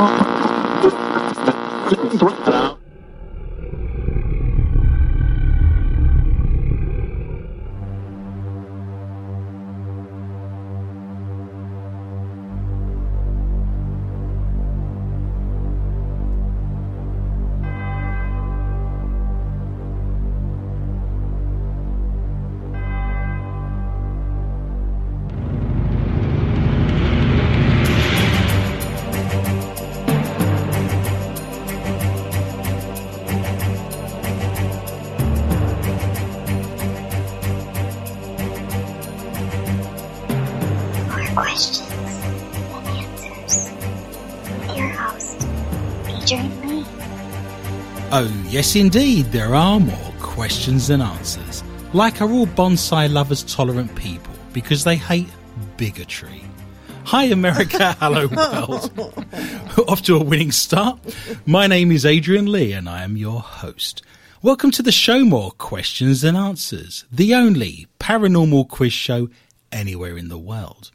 More yes, indeed, there are more questions than answers. Like are all bonsai lovers tolerant people because they hate bigotry. Hi, America. Hello, world. Off to a winning start. My name is Adrian Lee and I am your host. Welcome to the show More Questions Than Answers, the only paranormal quiz show anywhere in the world.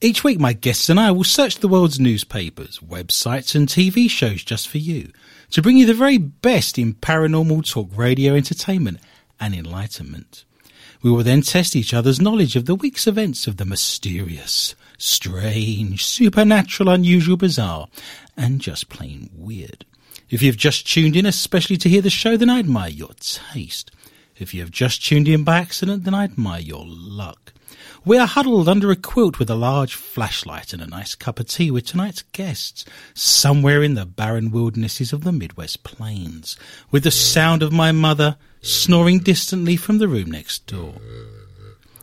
Each week, my guests and I will search the world's newspapers, websites, and TV shows just for you to bring you the very best in paranormal talk radio entertainment and enlightenment. We will then test each other's knowledge of the week's events of the mysterious, strange, supernatural, unusual, bizarre, and just plain weird. If you've just tuned in, especially to hear the show, then I admire your taste. If you have just tuned in by accident, then I admire your luck. We are huddled under a quilt with a large flashlight and a nice cup of tea with tonight's guests, somewhere in the barren wildernesses of the Midwest Plains, with the sound of my mother snoring distantly from the room next door.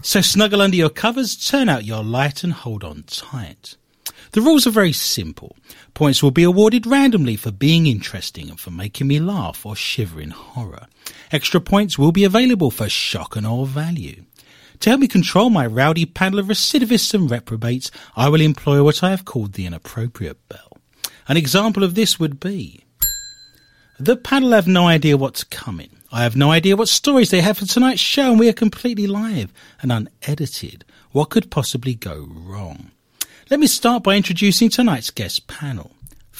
So snuggle under your covers, turn out your light, and hold on tight. The rules are very simple. Points will be awarded randomly for being interesting and for making me laugh or shiver in horror. Extra points will be available for shock and awe value. To help me control my rowdy panel of recidivists and reprobates, I will employ what I have called the inappropriate bell. An example of this would be the panel have no idea what's coming. I have no idea what stories they have for tonight's show, and we are completely live and unedited. What could possibly go wrong? Let me start by introducing tonight's guest panel.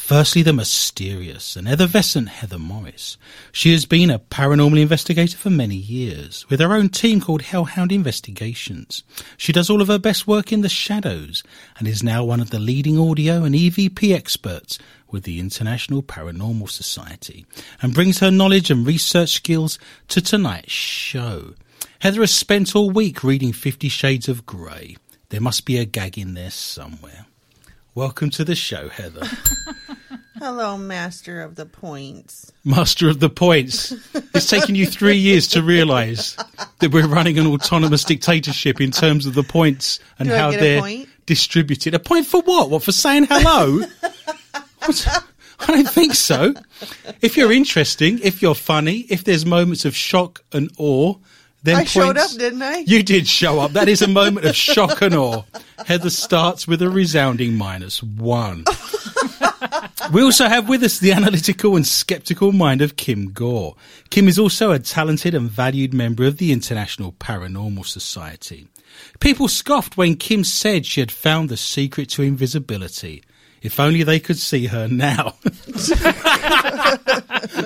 Firstly, the mysterious and effervescent Heather Morris. She has been a paranormal investigator for many years, with her own team called Hellhound Investigations. She does all of her best work in the shadows, and is now one of the leading audio and EVP experts with the International Paranormal Society, and brings her knowledge and research skills to tonight's show. Heather has spent all week reading Fifty Shades of Grey. There must be a gag in there somewhere. Welcome to the show, Heather. Hello, Master of the Points. Master of the points. It's taken you three years to realise that we're running an autonomous dictatorship in terms of the points and Do how they're distributed. A point for what? What for saying hello? What? I don't think so. If you're interesting, if you're funny, if there's moments of shock and awe, then I showed up, didn't I? You did show up. That is a moment of shock and awe. Heather starts with a resounding minus one. We also have with us the analytical and skeptical mind of Kim Gore. Kim is also a talented and valued member of the International Paranormal Society. People scoffed when Kim said she had found the secret to invisibility. If only they could see her now.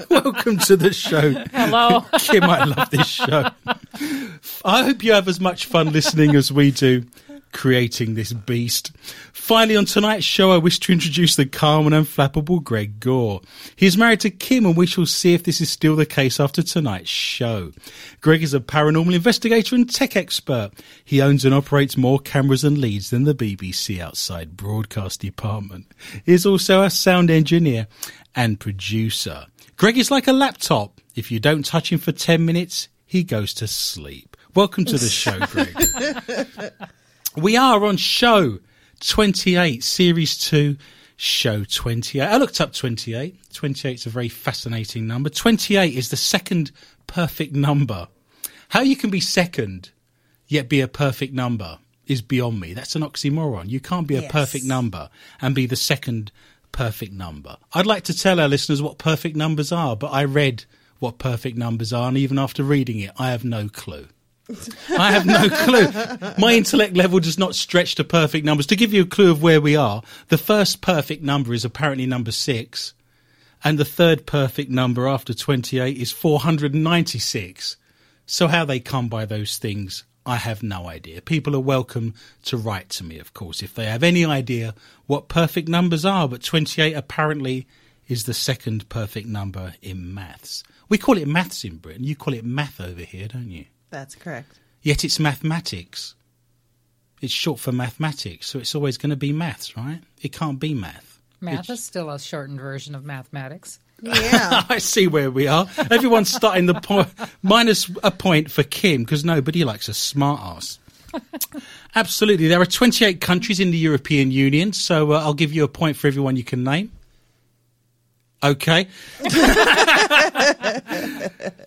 Welcome to the show. Hello. Kim, I love this show. I hope you have as much fun listening as we do creating this beast. Finally, on tonight's show, I wish to introduce the calm and unflappable Greg Gore. He is married to Kim, and we shall see if this is still the case after tonight's show. Greg is a paranormal investigator and tech expert. He owns and operates more cameras and leads than the BBC outside broadcast department. He is also a sound engineer and producer. Greg is like a laptop. If you don't touch him for 10 minutes, he goes to sleep. Welcome to the show, Greg. We are on show 28, series 2, show 28. I looked up 28. 28 is a very fascinating number. 28 is the second perfect number. How you can be second yet be a perfect number is beyond me. That's an oxymoron. You can't be a Yes. perfect number and be the second perfect number. I'd like to tell our listeners what perfect numbers are, but I read what perfect numbers are, and even after reading it, I have no clue. I have no clue. My intellect level does not stretch to perfect numbers. To give you a clue of where we are, the first perfect number is apparently number six, and the third perfect number after 28 is 496. So, how they come by those things, I have no idea. People are welcome to write to me, of course, if they have any idea what perfect numbers are, but 28 apparently is the second perfect number in maths. We call it maths in Britain. You call it math over here, don't you? That's correct. Yet it's mathematics. It's short for mathematics, so it's always going to be maths, right? It can't be math. Math is still a shortened version of mathematics. Yeah. I see where we are. Everyone's starting the point. Minus a point for Kim because nobody likes a smart ass. Absolutely. There are 28 countries in the European Union, so uh, I'll give you a point for everyone you can name. Okay.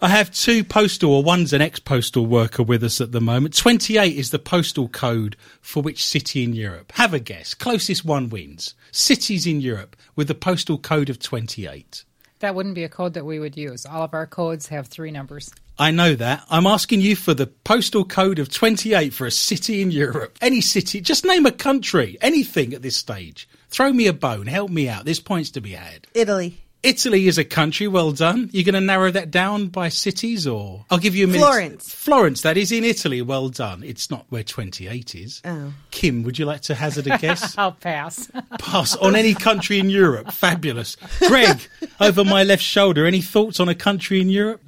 I have two postal, or one's an ex postal worker with us at the moment. 28 is the postal code for which city in Europe? Have a guess. Closest one wins. Cities in Europe with the postal code of 28. That wouldn't be a code that we would use. All of our codes have three numbers. I know that. I'm asking you for the postal code of 28 for a city in Europe. Any city, just name a country, anything at this stage. Throw me a bone, help me out. There's points to be had. Italy. Italy is a country, well done. You're going to narrow that down by cities or? I'll give you a minute. Florence. Florence, that is in Italy, well done. It's not where 28 is. Oh. Kim, would you like to hazard a guess? I'll pass. Pass on any country in Europe. Fabulous. Greg, over my left shoulder, any thoughts on a country in Europe?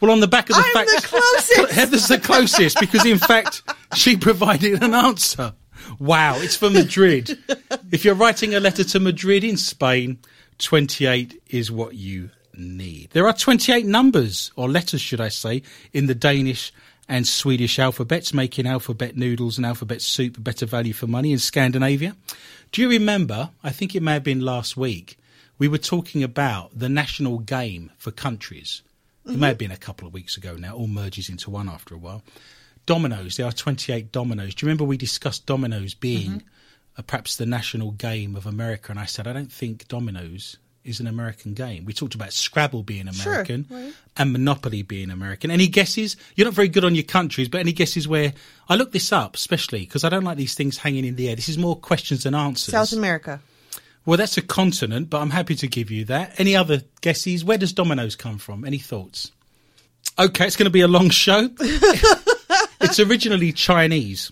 Well, on the back of the I'm fact, the closest. Heather's the closest because, in fact, she provided an answer. Wow, it's for Madrid. If you're writing a letter to Madrid in Spain, 28 is what you need. There are 28 numbers, or letters, should I say, in the Danish and Swedish alphabets, making alphabet noodles and alphabet soup a better value for money in Scandinavia. Do you remember? I think it may have been last week. We were talking about the national game for countries. It may have mm-hmm. been a couple of weeks ago now, all merges into one after a while. Dominoes, there are 28 dominoes. Do you remember we discussed dominoes being uh, perhaps the national game of America? And I said, I don't think dominoes is an American game. We talked about Scrabble being Sure, American right. and Monopoly being American. Any guesses? You're not very good on your countries, but any guesses where I looked this up, especially because I don't like these things hanging in the air. This is more questions than answers. South America. Well, that's a continent, but I'm happy to give you that. Any other guesses? Where does Dominoes come from? Any thoughts? Okay, it's going to be a long show. it's originally Chinese.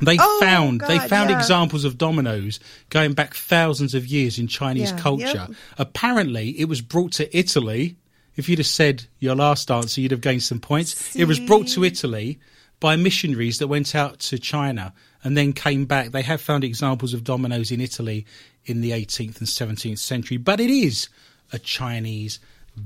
They Oh, found they found yeah. examples of dominoes going back thousands of years in Chinese Yeah, culture. yep. Apparently, it was brought to Italy. If you'd have said your last answer, you'd have gained some points. It was brought to Italy by missionaries that went out to China and then came back. They have found examples of dominoes in Italy in the 18th and 17th century, but it is a Chinese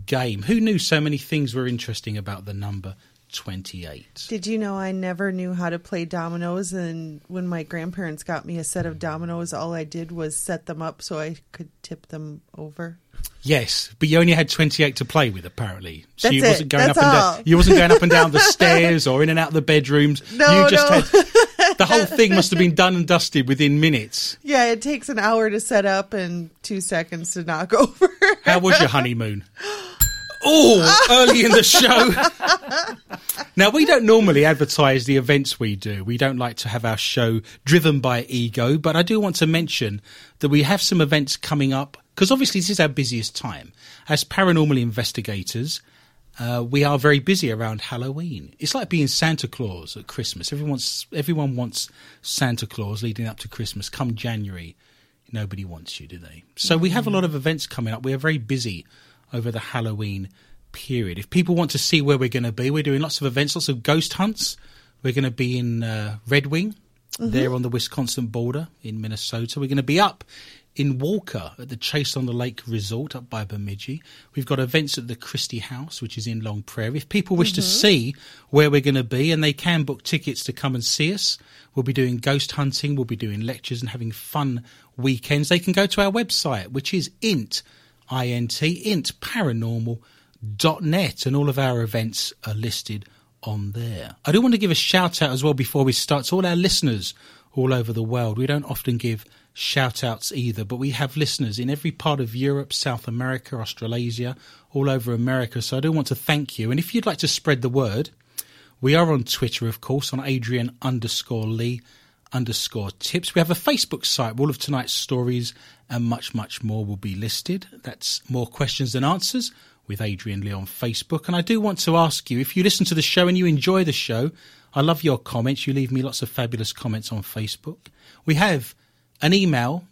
game. Who knew so many things were interesting about the number 28? Did you know I never knew how to play dominoes? And when my grandparents got me a set of dominoes, all I did was set them up so I could tip them over. Yes, but you only had 28 to play with apparently. So That's you it. wasn't going That's up and all. down you wasn't going up and down the stairs or in and out of the bedrooms. No, you just no. had the whole thing must have been done and dusted within minutes. Yeah, it takes an hour to set up and two seconds to knock over. How was your honeymoon? Oh, early in the show. now, we don't normally advertise the events we do. We don't like to have our show driven by ego, but I do want to mention that we have some events coming up because obviously this is our busiest time. As paranormal investigators, uh, we are very busy around Halloween. It's like being Santa Claus at Christmas. Everyone's, everyone wants Santa Claus leading up to Christmas. Come January, nobody wants you, do they? So we have a lot of events coming up. We are very busy over the Halloween period. If people want to see where we're going to be, we're doing lots of events, lots of ghost hunts. We're going to be in uh, Red Wing, there on the Wisconsin border in Minnesota. We're going to be up in Walker at the Chase on the Lake Resort up by Bemidji. We've got events at the Christie House, which is in Long Prairie. If people wish to see where we're going to be, and they can book tickets to come and see us, we'll be doing ghost hunting, we'll be doing lectures and having fun weekends. They can go to our website, which is int, int, int paranormal.net, and all of our events are listed on there. I do want to give a shout out as well before we start to all our listeners all over the world. We don't often give shout outs either, but we have listeners in every part of Europe, South America, Australasia, all over America. So I do want to thank you. And if you'd like to spread the word, We are on Twitter, of course, on Adrian underscore Lee underscore tips. We have a Facebook site all of tonight's stories and much, much more will be listed. That's More Questions Than Answers with Adrian Lee on Facebook. And I do want to ask you if you listen to the show and you enjoy the show, I love your comments. You leave me lots of fabulous comments on Facebook. We have an email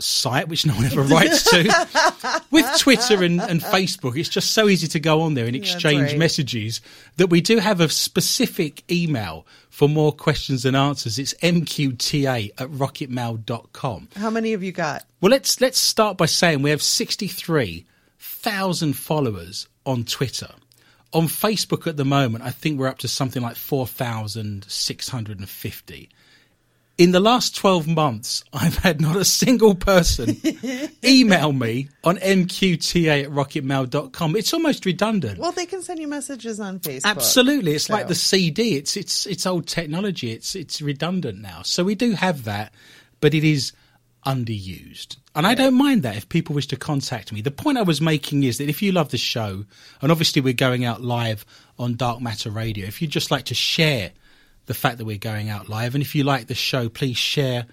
site which no one ever writes to. With twitter and, and facebook it's just so easy to go on there and exchange right. messages that we do have a specific email for more questions and answers. It's mqta at rocketmail.com How many have you got? well let's let's start by saying we have 63,000 followers on twitter. On facebook at the moment i think we're up to something like 4,650 in the last 12 months, I've had not a single person email me on mqta at rocketmail.com. It's almost redundant. Well, they can send you messages on Facebook. Absolutely. It's like the CD. It's, it's, it's old technology. It's, it's redundant now. So we do have that, but it is underused. And I don't mind that if people wish to contact me. The point I was making is that if you love the show, and obviously we're going out live on Dark Matter Radio, if you'd just like to share the fact that we're going out live, and if you like the show, please share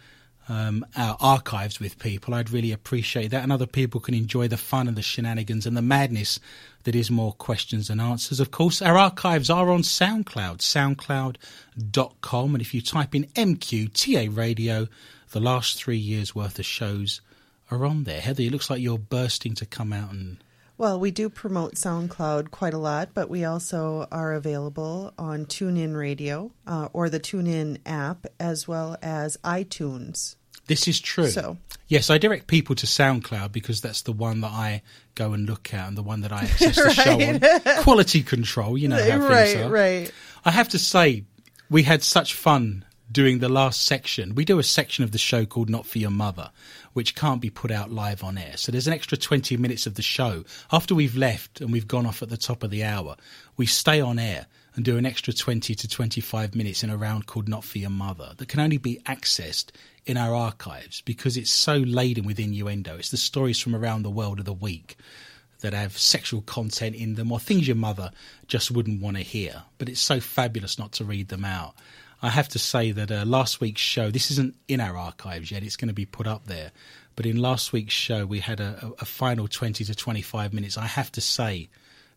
um, our archives with people. I'd really appreciate that, and other people can enjoy the fun and the shenanigans and the madness that is more questions and answers. Of course, our archives are on SoundCloud, soundcloud.com, and if you type in MQTA Radio, the last three years' worth of shows are on there. Heather, it looks like you're bursting to come out and Well, we do promote SoundCloud quite a lot, but we also are available on TuneIn Radio uh, or the TuneIn app, as well as iTunes. This is true. So- yes, I direct people to SoundCloud because that's the one that I go and look at and the one that I access the show on. Quality control, you know how things are. right, right. I have to say, we had such fun doing the last section. We do a section of the show called Not For Your Mother, which can't be put out live on air. So there's an extra 20 minutes of the show. After we've left and we've gone off at the top of the hour, we stay on air and do an extra 20 to 25 minutes in a round called Not For Your Mother that can only be accessed in our archives because it's so laden with innuendo. It's the stories from around the world of the week that have sexual content in them or things your mother just wouldn't want to hear. But it's so fabulous not to read them out. I have to say that uh, last week's show, this isn't in our archives yet, it's going to be put up there. But in last week's show, we had a, a, final 20 to 25 minutes. I have to say,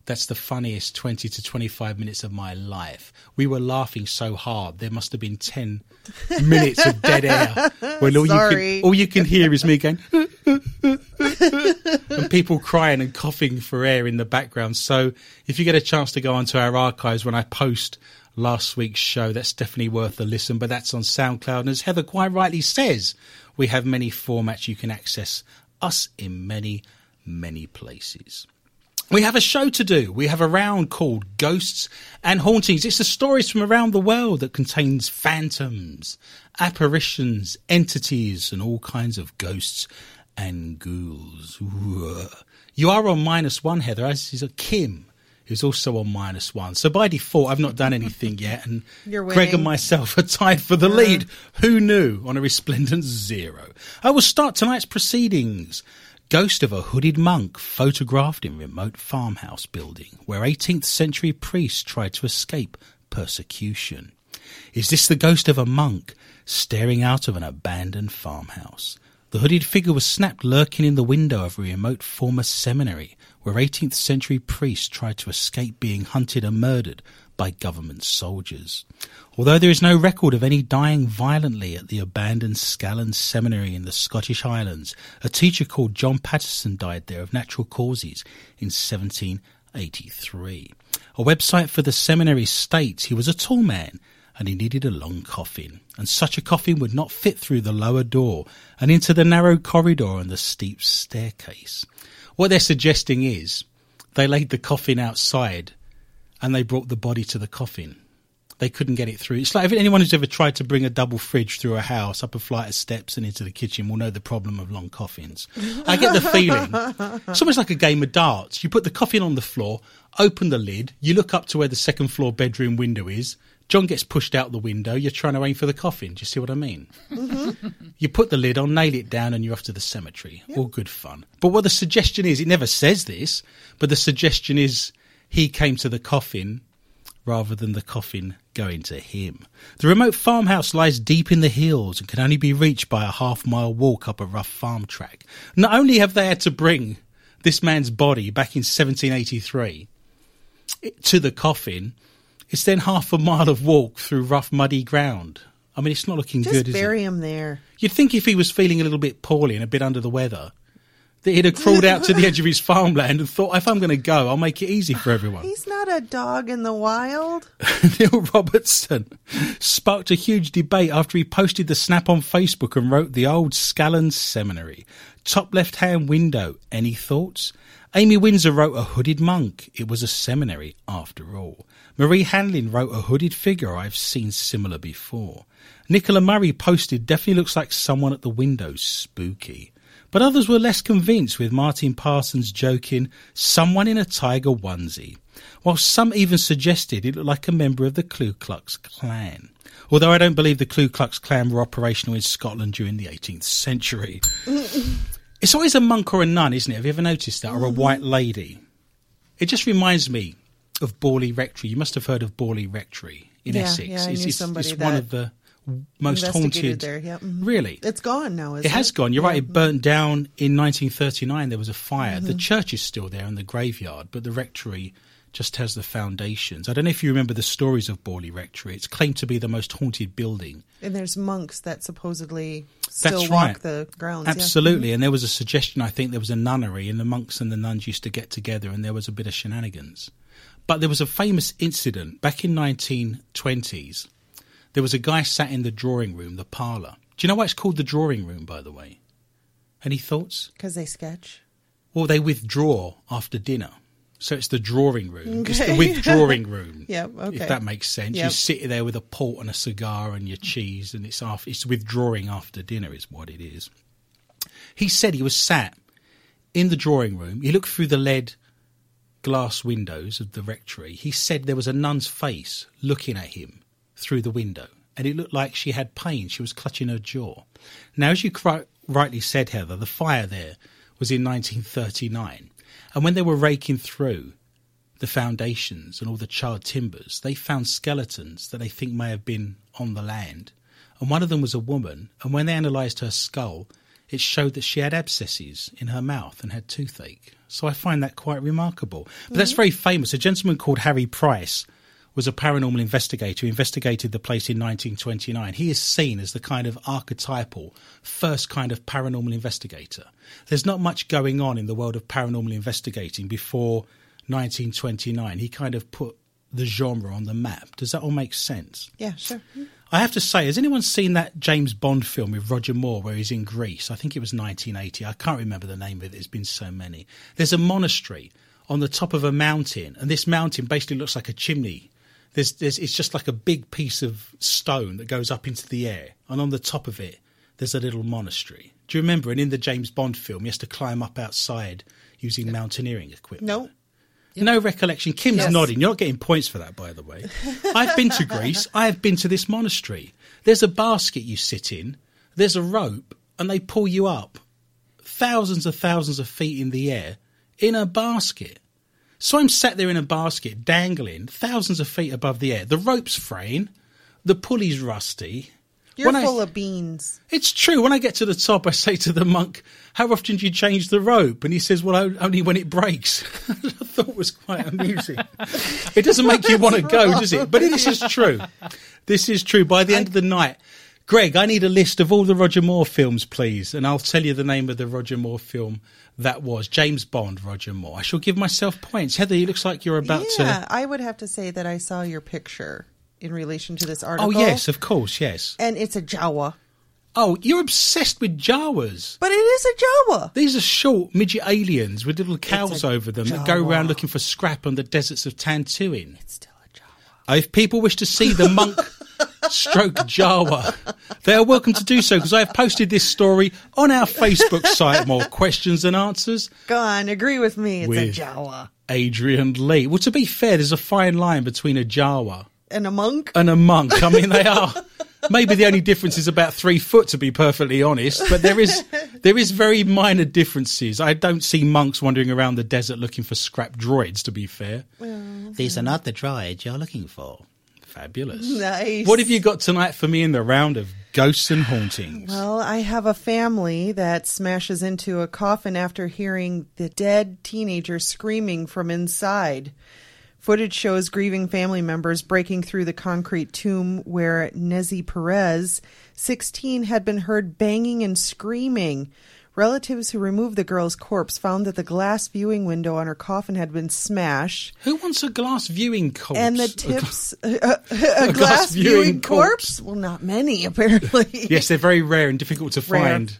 that's the funniest 20 to 25 minutes of my life. We were laughing so hard, there must have been 10 minutes of dead air. When all, you can, all you can hear is me going, and people crying and coughing for air in the background. So if you get a chance to go onto our archives when I post last week's show, that's definitely worth a listen. But that's on SoundCloud. And as Heather quite rightly says, we have many formats you can access us in many, many places. We have a show to do. We have a round called Ghosts and Hauntings. It's the stories from around the world that contains phantoms, apparitions, entities, and all kinds of ghosts and ghouls. Ooh. You are on minus one, Heather, as is a Kim, who's also on minus one. So by default, I've not done anything yet, and Greg and myself are tied for the lead. Who knew? On a resplendent zero. I will start tonight's proceedings. Ghost of a hooded monk photographed in remote farmhouse building where 18th century priests tried to escape persecution. Is this the ghost of a monk staring out of an abandoned farmhouse? The hooded figure was snapped lurking in the window of a remote former seminary where 18th century priests tried to escape being hunted and murdered by government soldiers. Although there is no record of any dying violently at the abandoned Scalan Seminary in the Scottish Highlands, a teacher called John Patterson died there of natural causes in 1783. A website for the seminary states he was a tall man and he needed a long coffin, and such a coffin would not fit through the lower door and into the narrow corridor and the steep staircase. What they're suggesting is they laid the coffin outside and they brought the body to the coffin. They couldn't get it through. It's like if anyone who's ever tried to bring a double fridge through a house up a flight of steps and into the kitchen will know the problem of long coffins. I get the feeling it's almost like a game of darts. You put the coffin on the floor, open the lid, you look up to where the second floor bedroom window is. John gets pushed out the window. You're trying to aim for the coffin. Do you see what I mean? Mm-hmm. You put the lid on, nail it down, and you're off to the cemetery. All good fun. But what the suggestion is, it never says this, but the suggestion is he came to the coffin rather than the coffin going to him. The remote farmhouse lies deep in the hills and can only be reached by a half mile walk up a rough farm track. Not only have they had to bring this man's body back in 1783 to the coffin, it's then half a mile of walk through rough, muddy ground. I mean, it's not looking Just good, is it? bury him there. You'd think if he was feeling a little bit poorly and a bit under the weather, that he'd have crawled out to the edge of his farmland and thought, if I'm going to go, I'll make it easy for everyone. He's not a dog in the wild. Neil Robertson sparked a huge debate after he posted the snap on Facebook and wrote the old Scalan Seminary. Top left hand window. Any thoughts? Amy Windsor wrote a hooded monk. It was a seminary after all. Marie Hanlin wrote a hooded figure. I've seen similar before. Nicola Murray posted definitely looks like someone at the window. Spooky. But others were less convinced with Martin Parsons joking, someone in a tiger onesie. While some even suggested it looked like a member of the Ku Klux Klan. Although I don't believe the Ku Klux Klan were operational in Scotland during the 18th century. it's always a monk or a nun, isn't it? Have you ever noticed that? Or a mm-hmm. white lady? It just reminds me of Borley Rectory. You must have heard of Borley Rectory in Yeah, Essex. yeah, I it's knew it's, somebody it's one that of the most haunted. there. Yeah. mhm. Really? It's gone now. Isn't It has gone. You're Yeah. right. It burnt down in 1939. There was a fire. Mm-hmm. The church is still there in the graveyard, but the rectory just has the foundations. I don't know if you remember the stories of Borley Rectory. It's claimed to be the most haunted building. And there's monks that supposedly still That's walk right. the grounds. yeah. Absolutely. And there was a suggestion, I think there was a nunnery, and the monks and the nuns used to get together, and there was a bit of shenanigans. But there was a famous incident back in 1920s. There was a guy sat in the drawing room, the parlour. Do you know why it's called the drawing room, by the way? Any thoughts? Because they sketch. Well, they withdraw after dinner. So it's the drawing room. It's the withdrawing room. Yep, okay. If that makes sense. You Yep. sit there with a port and a cigar and your cheese, and it's after, it's withdrawing after dinner, is what it is. He said he was sat in the drawing room. He looked through the lead glass windows of the rectory. He said there was a nun's face looking at him through the window, and it looked like she had pain. She was clutching her jaw. Now, as you cri- rightly said, Heather, the fire there was in 1939, and when they were raking through the foundations and all the charred timbers, they found skeletons that they think may have been on the land. And one of them was a woman, and when they analysed her skull, it showed that she had abscesses in her mouth and had toothache. So I find that quite remarkable. But that's mm-hmm. very famous. A gentleman called Harry Price was a paranormal investigator who investigated the place in 1929. He is seen as the kind of archetypal first kind of paranormal investigator. There's not much going on in the world of paranormal investigating before 1929. He kind of put the genre on the map. Does that all make sense? Yeah, sure. I have to say, has anyone seen that James Bond film with Roger Moore where he's in Greece? I think it was 1980. I can't remember the name of it. There's been so many. There's a monastery on the top of a mountain, and this mountain basically looks like a chimney. There's, there's, it's just like a big piece of stone that goes up into the air, and on the top of it, there's a little monastery. Do you remember? And in the James Bond film, he has to climb up outside using mountaineering equipment. No. No recollection. Kim's Yes. nodding. You're not getting points for that, by the way. I've been to Greece. I have been to this monastery. There's a basket you sit in, there's a rope, and they pull you up thousands of thousands of feet in the air in a basket. So I'm sat there in a basket, dangling thousands of feet above the air. The rope's fraying, the pulley's rusty. You're When I- full of beans. it's true. When I get to the top, I say to the monk, "How often do you change the rope?" And he says, "Well, only when it breaks." I thought it was quite amusing. it doesn't make you want to go, does it? But this is true. This is true. By the end of the night, Greg, I need a list of all the Roger Moore films, please, and I'll tell you the name of the Roger Moore film that was James Bond. Roger Moore. I shall give myself points. Heather, it looks like you're about yeah, to. Yeah, I would have to say that I saw your picture in relation to this oh, article. Oh yes, of course, yes. And it's a Jawa. Oh, you're obsessed with Jawas. But it is a Jawa. These are short midget aliens with little cows over them that go around looking for scrap on the deserts of Tatooine. It's still a Jawa. If people wish to see the monk stroke Jawa, they are welcome to do so because I have posted this story on our Facebook site, More Questions and Answers, Go on, agree with me. It's a With- Jawa. Adrian Lee. Well, to be fair, there's a fine line between a Jawa And a monk? and a monk. I mean, they are. Maybe the only difference is about three foot, to be perfectly honest. But there is there is very minor differences. I don't see monks wandering around the desert looking for scrap droids. To be fair, These are not the droids you're looking for. Fabulous. Nice. What have you got tonight for me in the round of ghosts and hauntings? Well, I have a family that smashes into a coffin after hearing the dead teenager screaming from inside. Footage shows grieving family members breaking through the concrete tomb where Neysi Perez, 16, had been heard banging and screaming. Relatives who removed the girl's corpse found that the glass viewing window on her coffin had been smashed, Who wants a glass viewing corpse? and the A gla- tips a, glass, viewing, corpse? Well, not many apparently. yes, they're very rare and difficult to Rare. find.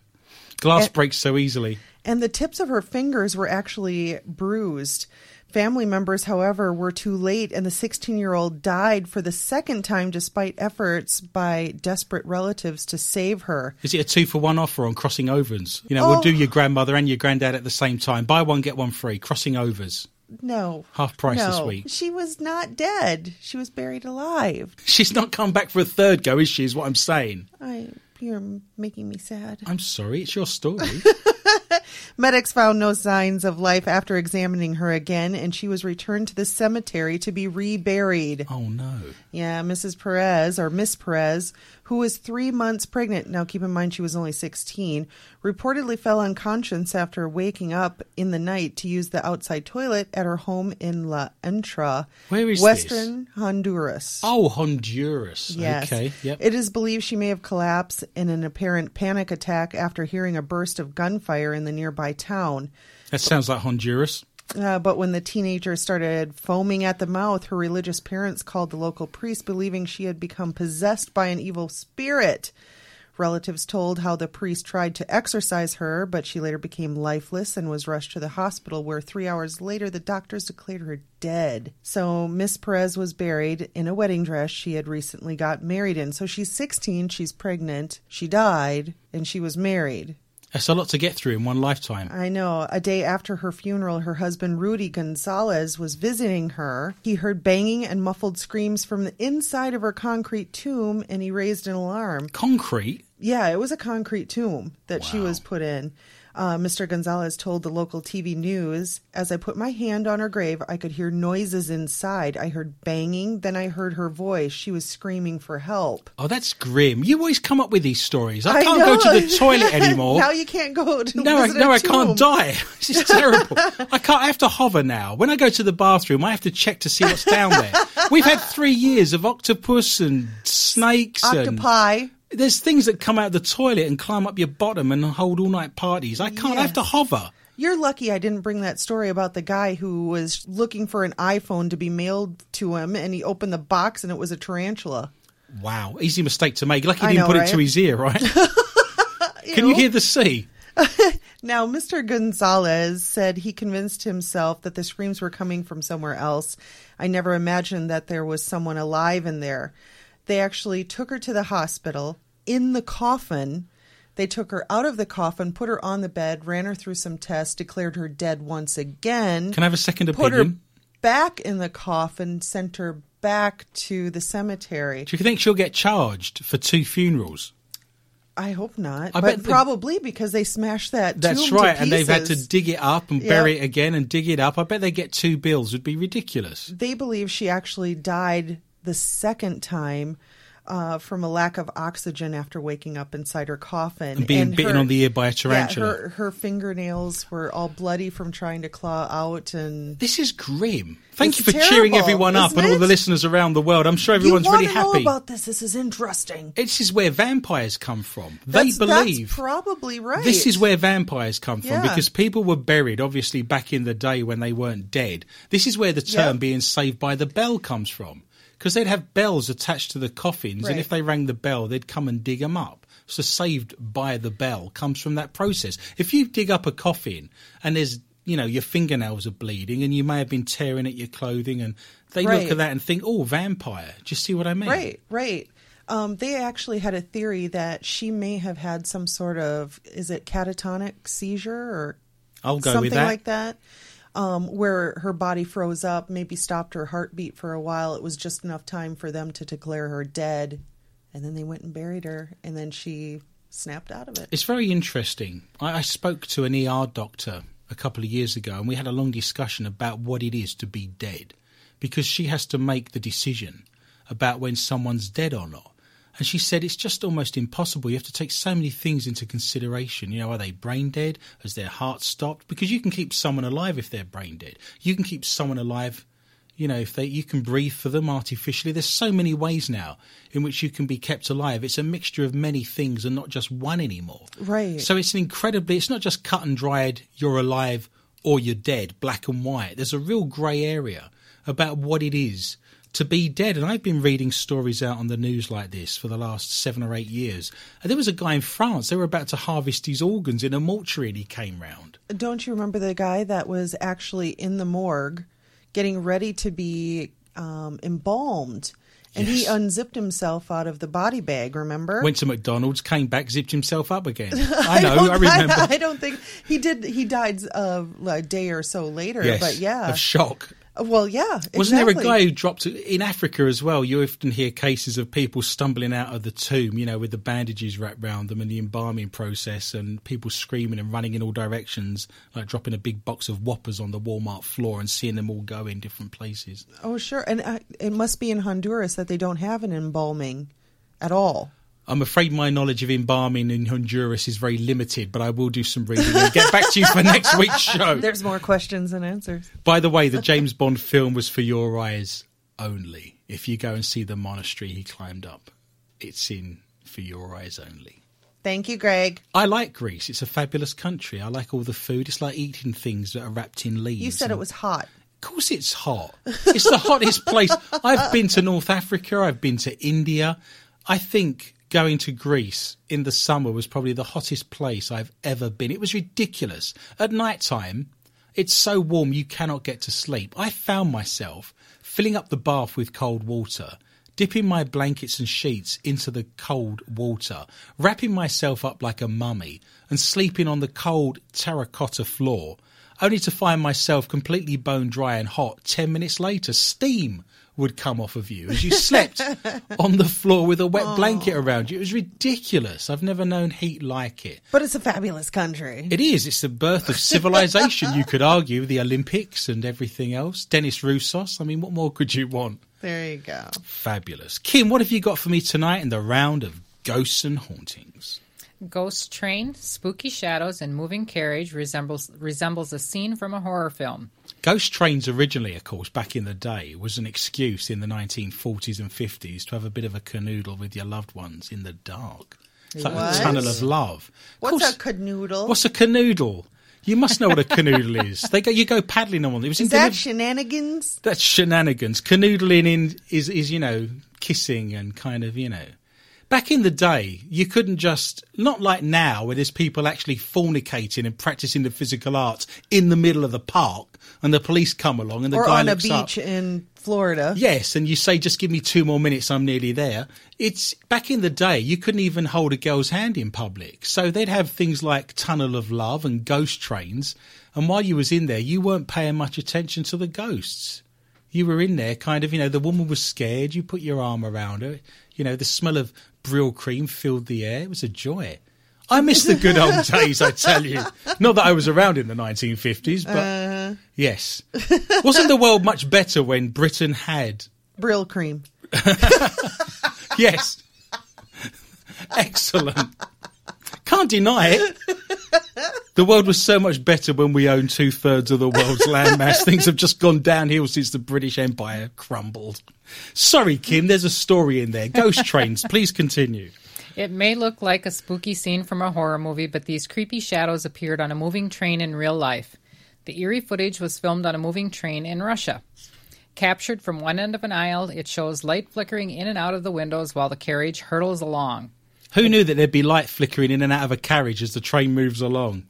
Glass And- breaks so easily. and the tips of her fingers were actually bruised. Family members, however, were too late, and the 16 year old died for the second time despite efforts by desperate relatives to save her. Is it a two for one offer on crossing overs? You know, we'll Oh. do your grandmother and your granddad at the same time. Buy one, get one free. Crossing overs. No. Half price no. this week. She was not dead. She was buried alive. She's not come back for a third go, is she? Is what I'm saying. I, you're making me sad. I'm sorry, it's your story. Medics found no signs of life after examining her again, and she was returned to the cemetery to be reburied. oh no. Yeah, Mrs. Perez, or Miss Perez, who was three months pregnant, now keep in mind she was only 16, reportedly fell unconscious after waking up in the night to use the outside toilet at her home in La Entra, Western Honduras. Oh, Honduras. Yes. Okay. Yep. It is believed she may have collapsed in an apparent panic attack after hearing a burst of gunfire in the nearby town. that sounds like Honduras. Uh, but when the teenager started foaming at the mouth, her religious parents called the local priest, believing she had become possessed by an evil spirit. Relatives told how the priest tried to exorcise her, but she later became lifeless and was rushed to the hospital, where three hours later the doctors declared her dead. So Miss Perez was buried in a wedding dress she had recently got married in. So she's 16, she's pregnant, she died, and she was married. That's a lot to get through in one lifetime. I know. A day after her funeral, her husband Rudy Gonzalez was visiting her. He heard banging and muffled screams from the inside of her concrete tomb and he raised an alarm. Concrete. Yeah, it was a concrete tomb that she was put in. Uh, Mr. Gonzalez told the local TV news, as I put my hand on her grave, I could hear noises inside. I heard banging, then I heard her voice. She was screaming for help. Oh, that's grim. You always come up with these stories. I I can't know. go to the toilet anymore. now you can't go to No, I, no, I can't die. This is terrible. I can't. I have to hover now. When I go to the bathroom, I have to check to see what's down there. We've had three years of octopus and snakes and Octopi. There's things that come out of the toilet and climb up your bottom and hold all night parties. I can't. I have to hover. You're lucky I didn't bring that story about the guy who was looking for an iPhone to be mailed to him and he opened the box and it was a tarantula. Wow, easy mistake to make. Lucky he didn't know, put it right? to his ear, right? Can you hear the sea? Now, Mr. Gonzalez said he convinced himself that the screams were coming from somewhere else. I never imagined that there was someone alive in there. They actually took her to the hospital in the coffin. They took her out of the coffin, put her on the bed, ran her through some tests, declared her dead once again. Can I have a second opinion? put her back in the coffin, sent her back to the cemetery. Do you think she'll get charged for two funerals? I hope not, I but the- probably because they smashed that. That's right, and they've had to dig it up and Yep. bury it again and dig it up. I bet they get two bills. Would be ridiculous. They believe she actually died the second time uh, from a lack of oxygen after waking up inside her coffin And being bitten on the ear by a tarantula. Yeah, her, her fingernails were all bloody from trying to claw out, and This is grim. Thank It's you for cheering everyone up and all the listeners around the world. I'm sure everyone's really happy. about this. This is interesting. This is where vampires come from. That's, they believe that's probably right. This is where vampires come from Yeah. because people were buried, obviously, back in the day when they weren't dead. This is where the term Yeah. being saved by the bell comes from because they'd have bells attached to the coffins, and if they rang the bell, they'd come and dig them up. So, saved by the bell comes from that process. If you dig up a coffin and there's you know, your fingernails are bleeding and you may have been tearing at your clothing and they look at that and think, oh, vampire. Do you see what I mean? Right, right. Um, they actually had a theory that she may have had some sort of is it catatonic seizure or I'll go something with that. like that, um, where her body froze up, maybe stopped her heartbeat for a while. It was just enough time for them to declare her dead, and then they went and buried her, and then she snapped out of it. It's very interesting. I, I spoke to an ER doctor a couple of years ago, and we had a long discussion about what it is to be dead. because she has to make the decision about when someone's dead or not. And she said it's just almost impossible. You have to take so many things into consideration. You know, are they brain dead? Has their heart stopped? Because you can keep someone alive if they're brain dead. You can keep someone alive, you know, if they you can breathe for them artificially. There's so many ways now in which you can be kept alive. It's a mixture of many things and not just one anymore. Right. So it's an incredibly it's not just cut and dried, you're alive or you're dead, black and white. There's a real grey area about what it is to be dead. And I've been reading stories out on the news like this for the last seven or eight years. And there was a guy in France, they were about to harvest his organs in a mortuary and he came round. Don't you remember the guy that was actually in the morgue getting ready to be um, embalmed? And he unzipped himself out of the body bag, remember? Went to McDonald's, came back, zipped himself up again. I know, don't- I, remember. I, don't think he did. He died uh, a day or so later. yes, But yeah. of shock. Well, yeah. Wasn't there a guy who dropped in Africa as well? You often hear cases of people stumbling out of the tomb, you know, with the bandages wrapped round them and the embalming process, and people screaming and running in all directions, like dropping a big box of whoppers on the Walmart floor and seeing them all go in different places. Oh, sure. And uh, it must be in Honduras that they don't have an embalming at all. I'm afraid my knowledge of embalming in Honduras is very limited, but I will do some reading and get back to you for next week's show. There's more questions than answers. By the way, the James Bond film was for your eyes only. If you go and see the monastery he climbed up, it's in for your eyes only. Thank you, Greg. I like Greece. It's a fabulous country. I like all the food. It's like eating things that are wrapped in leaves. You said it was hot. Of course, it's hot. It's the hottest place. I've been to North Africa. I've been to India. I think going to Greece in the summer was probably the hottest place I've ever been. It was ridiculous. At night time, it's so warm you cannot get to sleep. I found myself filling up the bath with cold water, dipping my blankets and sheets into the cold water, wrapping myself up like a mummy, and sleeping on the cold terracotta floor only to find myself completely bone dry and hot 10 minutes later. Steam would come off of you as you slept on the floor with a wet oh. blanket around you. It was ridiculous. I've never known heat like it. But it's a fabulous country. It is. It's the birth of civilization, you could argue, the Olympics and everything else. Demis Roussos. I mean, what more could you want? there you go. Fabulous. Kim, what have you got for me tonight in the round of ghosts and hauntings? Ghost train, spooky shadows, and moving carriage resembles resembles a scene from a horror film. Ghost trains originally, of course, back in the day, was an excuse in the 1940s and 50s to have a bit of a canoodle with your loved ones in the dark. It's like What? a tunnel of love. Of What's course- a canoodle? What's a canoodle? You must know what a canoodle is. They go, you go paddling on one. It was in Is that deliv- shenanigans? that's shenanigans. Canoodling in is is you know kissing and kind of you know. Back in the day, you couldn't just not like now, where there's people actually fornicating and practicing the physical arts in the middle of the park, and the police come along and the Or guy on a looks up. beach in Florida? Yes, and you say, just give me two more minutes, I'm nearly there. It's back in the day, you couldn't even hold a girl's hand in public. So they'd have things like Tunnel of Love and ghost trains. And while you was in there, you weren't paying much attention to the ghosts. You were in there kind of, you know, the woman was scared, you put your arm around her. You know, the smell of Brylcreem filled the air. It was a joy. I miss the good old days, I tell you. Not that I was around in the 1950s, but uh. yes. Wasn't the world much better when Britain had Brylcreem. Yes. Excellent. Can't deny it. The world was so much better when we owned two thirds of the world's landmass. Things have just gone downhill since the British Empire crumbled. Sorry, Kim, there's a story in there. Ghost trains, please continue. It may look like a spooky scene from a horror movie, but these creepy shadows appeared on a moving train in real life. The eerie footage was filmed on a moving train in Russia. Captured from one end of an aisle, it shows light flickering in and out of the windows while the carriage hurtles along. Who knew that there'd be light flickering in and out of a carriage as the train moves along?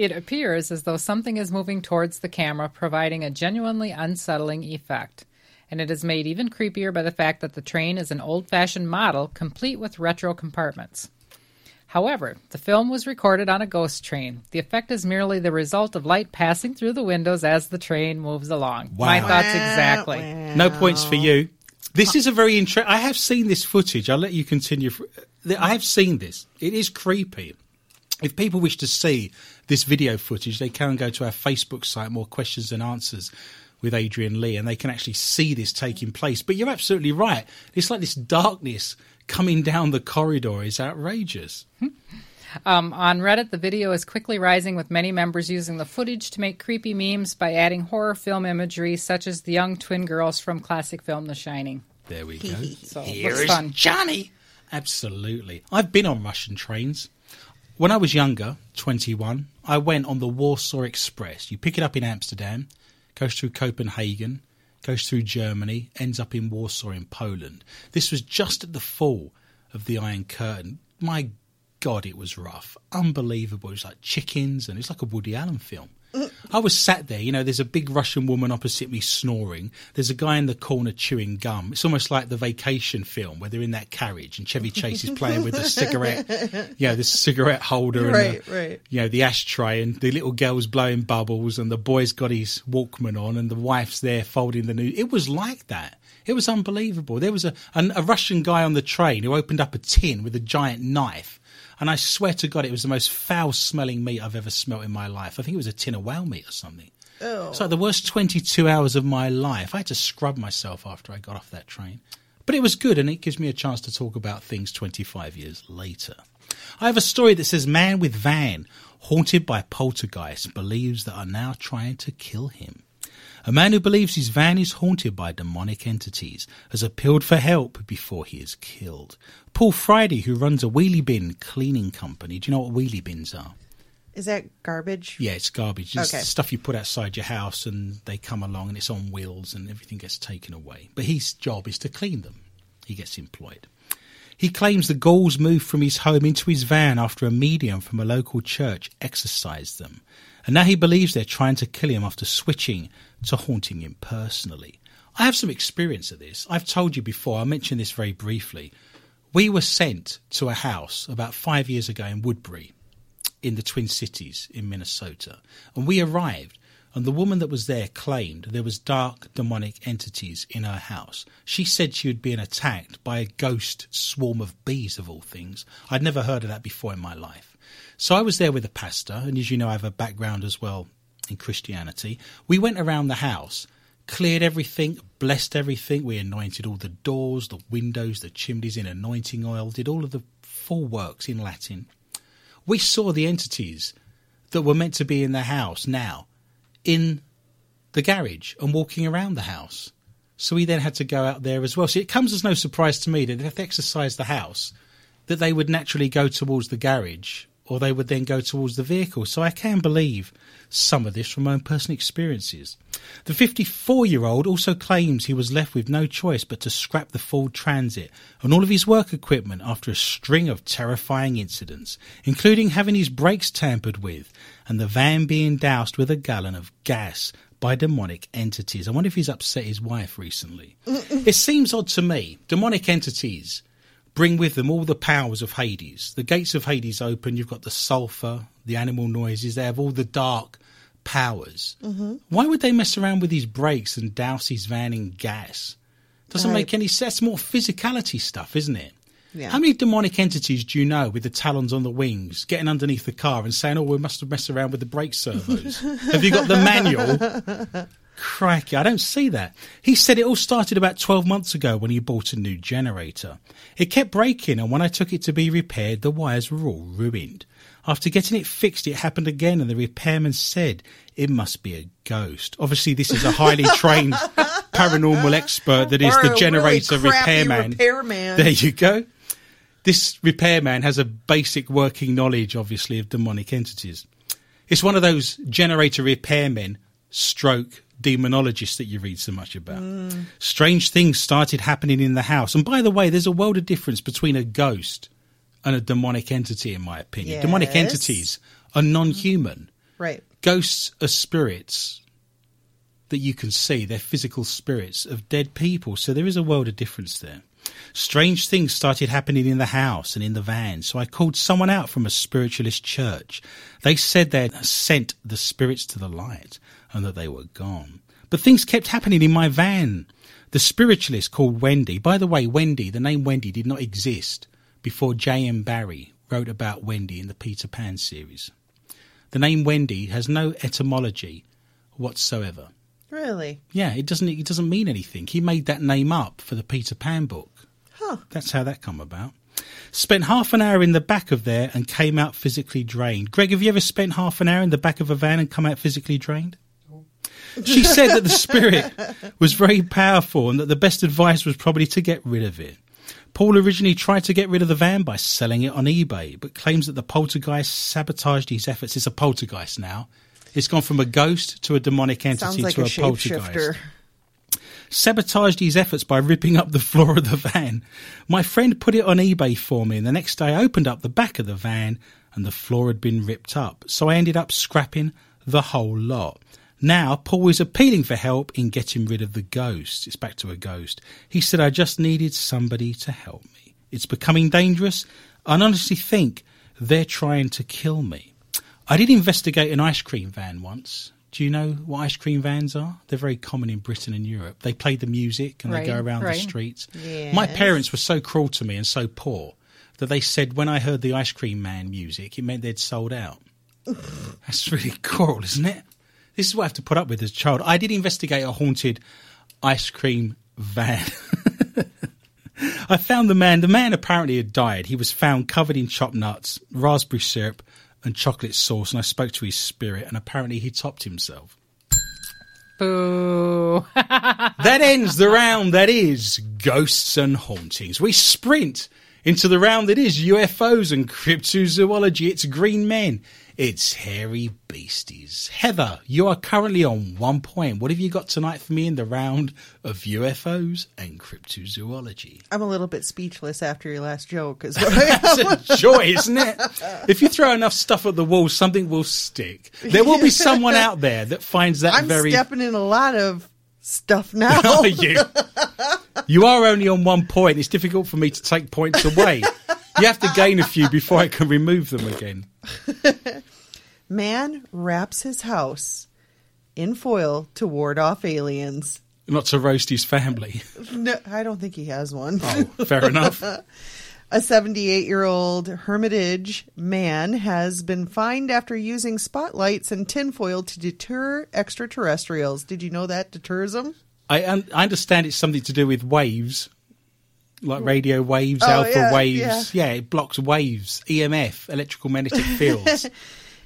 It appears as though something is moving towards the camera, providing a genuinely unsettling effect. And it is made even creepier by the fact that the train is an old fashioned model, complete with retro compartments. However, the film was recorded on a ghost train. The effect is merely the result of light passing through the windows as the train moves along. My thoughts exactly. No points for you. This is a very interesting. I have seen this footage. I'll let you continue. I have seen this. It is creepy. If people wish to see this video footage, they can go to our Facebook site, More Questions and Answers, with Adrian Lee, and they can actually see this taking place. But you're absolutely right. It's like this darkness coming down the corridor is outrageous. Um, on Reddit, the video is quickly rising with many members using the footage to make creepy memes by adding horror film imagery, such as the young twin girls from classic film The Shining. There we go. So Here looks fun. Johnny. Absolutely. I've been on Russian trains. When I was younger, 21, I went on the Warsaw Express. You pick it up in Amsterdam, goes through Copenhagen, goes through Germany, ends up in Warsaw in Poland. This was just at the fall of the Iron Curtain. My God, it was rough. Unbelievable. It was like chickens and it's like a Woody Allen film. I was sat there, you know, there's a big Russian woman opposite me snoring. There's a guy in the corner chewing gum. It's almost like the vacation film where they're in that carriage and Chevy Chase is playing with the cigarette, you know, the cigarette holder and the, right. you know, the ashtray and the little girl's blowing bubbles and the boy's got his Walkman on and the wife's there folding the new. It was like that. It was unbelievable. There was a, an, a Russian guy on the train who opened up a tin with a giant knife. And I swear to God, it was the most foul smelling meat I've ever smelt in my life. I think it was a tin of whale meat or something. It's like the worst 22 hours of my life. I had to scrub myself after I got off that train. But it was good, and it gives me a chance to talk about things 25 years later. I have a story that says Man with van, haunted by poltergeists, believes that are now trying to kill him. A man who believes his van is haunted by demonic entities has appealed for help before he is killed. Paul Friday, who runs a wheelie bin cleaning company, do you know what wheelie bins are? Is that garbage? Yeah, it's garbage. It's Okay. stuff you put outside your house and they come along and it's on wheels and everything gets taken away. But his job is to clean them. He gets employed. He claims the ghouls moved from his home into his van after a medium from a local church exorcised them. And now he believes they're trying to kill him after switching to haunting him personally. I have some experience of this. I've told you before, I mentioned this very briefly. We were sent to a house about five years ago in Woodbury in the Twin Cities in Minnesota. And we arrived, and the woman that was there claimed there was dark demonic entities in her house. She said she had been attacked by a ghost swarm of bees of all things. I'd never heard of that before in my life. So I was there with a pastor, and as you know, I have a background as well in Christianity. We went around the house, cleared everything, blessed everything. We anointed all the doors, the windows, the chimneys in anointing oil, did all of the full works in Latin we saw the entities that were meant to be in the house now in the garage and walking around the house. So we then had to go out there as well. So it comes as no surprise to me that if they exercised the house, that they would naturally go towards the garage or they would then go towards the vehicle. So I can believe some of this from my own personal experiences. The 54 year old also claims he was left with no choice but to scrap the Ford Transit and all of his work equipment after a string of terrifying incidents, including having his brakes tampered with and the van being doused with a gallon of gas by demonic entities. I wonder if he's upset his wife recently. it seems odd to me. Demonic entities bring with them all the powers of Hades. The gates of Hades open, you've got the sulfur, the animal noises, they have all the dark powers. Mm-hmm. Why would they mess around with these brakes and douse his van in gas? Doesn't Right. make any sense. That's more physicality stuff, isn't it? Yeah. How many demonic entities do you know with the talons on the wings, getting underneath the car and saying, "Oh, we must have messed around with the brake servos"? have you got the manual? Crikey, I don't see that. He said it all started about 12 months ago when he bought a new generator. It kept breaking, and when I took it to be repaired, the wires were all ruined. After getting it fixed, it happened again, and the repairman said it must be a ghost. Obviously, this is a highly trained paranormal expert that is Or the generator crappy repairman. repairman. There you go. This repairman has a basic working knowledge, obviously, of demonic entities. It's one of those generator repairmen, stroke demonologists that you read so much about. Mm. Strange things started happening in the house. And by the way, there's a world of difference between a ghost and a demonic entity, in my opinion. Demonic entities are non human. Mm. Right. Ghosts are spirits that you can see. They're physical spirits of dead people. So there is a world of difference there. Strange things started happening in the house and in the van. So I called someone out from a spiritualist church. They said they'd sent the spirits to the light and that they were gone. But things kept happening in my van. The spiritualist called Wendy. By the way, Wendy, the name Wendy did not exist before J.M. Barrie wrote about Wendy in the Peter Pan series. The name Wendy has no etymology whatsoever. Really? Yeah, it doesn't it doesn't mean anything. He made that name up for the Peter Pan book. Huh. That's how that come about. Spent half an hour in the back of there and came out physically drained. Greg, have you ever spent half an hour in the back of a van and come out physically drained? She said that the spirit was very powerful and that the best advice was probably to get rid of it. Paul originally tried to get rid of the van by selling it on eBay, but claims that the poltergeist sabotaged his efforts. It's a poltergeist now. It's gone from a ghost to a demonic entity like to a, a, poltergeist sabotaged his efforts by ripping up the floor of the van. My friend put it on eBay for me, and the next day I opened up the back of the van and the floor had been ripped up. So I ended up scrapping the whole lot. Now, Paul is appealing for help in getting rid of the ghost. It's back to a ghost. He said, I just needed somebody to help me. It's becoming dangerous. I honestly think they're trying to kill me. I did investigate an ice cream van once. Do you know what ice cream vans are? They're very common in Britain and Europe. They play the music and Right, they go around right. the streets. My parents were so cruel to me and so poor that they said when I heard the ice cream man music, it meant they'd sold out. That's really cruel, isn't it? This is what I have to put up with as a child. I did investigate a haunted ice cream van. I found the man. The man apparently had died. He was found covered in chopped nuts, raspberry syrup, and chocolate sauce. And I spoke to his spirit, and apparently he topped himself. Boo. That ends the round that is ghosts and hauntings. We sprint into the round that is UFOs and cryptozoology. It's green men. It's hairy beasties. Heather, you are currently on one point. What have you got tonight for me in the round of UFOs and cryptozoology? I'm a little bit speechless after your last joke. Is what It's a joy, isn't it? If you throw enough stuff at the wall, something will stick. There will be someone out there that finds that very. I'm very. stepping in a lot of stuff now. Are you? You are only on one point. It's difficult for me to take points away. You have to gain a few before I can remove them again. Man wraps his house in foil to ward off aliens. Not to roast his family. No, I don't think he has one. Oh, fair enough. A 78 year old Hermitage man has been fined after using spotlights and tinfoil to deter extraterrestrials. Did you know that deters them? I, un- I understand it's something to do with waves, like radio waves, Oh, alpha yeah, waves. Yeah. it blocks waves, EMF, electrical magnetic fields.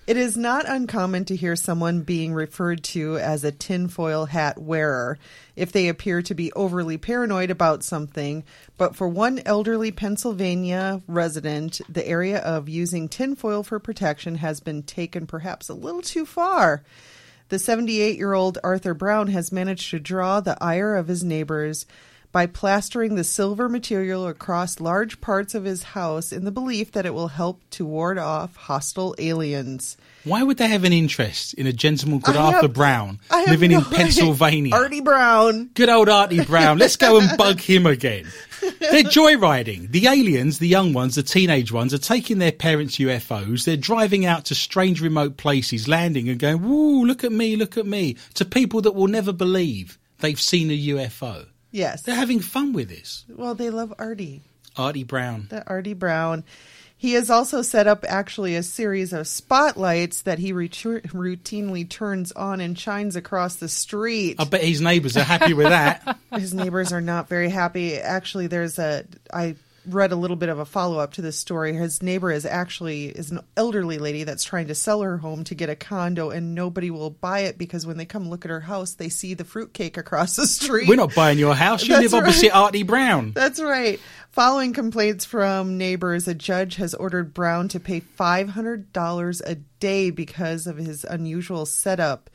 It is not uncommon to hear someone being referred to as a tinfoil hat wearer if they appear to be overly paranoid about something. But for one elderly Pennsylvania resident, the area of using tinfoil for protection has been taken perhaps a little too far. The 78 year old Arthur Brown has managed to draw the ire of his neighbors by plastering the silver material across large parts of his house in the belief that it will help to ward off hostile aliens. Why would they have an interest in a gentleman called I Arthur have- Brown living no in. Pennsylvania? Artie Brown. Good old Artie Brown. Let's go and bug him again. They're joyriding. The aliens, the young ones, the teenage ones, are taking their parents' UFOs. They're driving out to strange remote places, landing and going, woo, look at me, look at me, to people that will never believe they've seen a UFO. Yes. They're having fun with this. Well, they love Artie. Artie Brown. The Artie Brown. He has also set up actually a series of spotlights that he routinely turns on and shines across the street. I bet his neighbours are happy with that. his neighbors are not very happy. Actually, there's a I read a little bit of a follow up to this story. His neighbor is actually is an elderly lady that's trying to sell her home to get a condo, and nobody will buy it because when they come look at her house, they see the fruitcake across the street. We're not buying your house. You That's live opposite right. Artie Brown. That's right. Following complaints from neighbors, a judge has ordered Brown to pay $500 a day because of his unusual setup.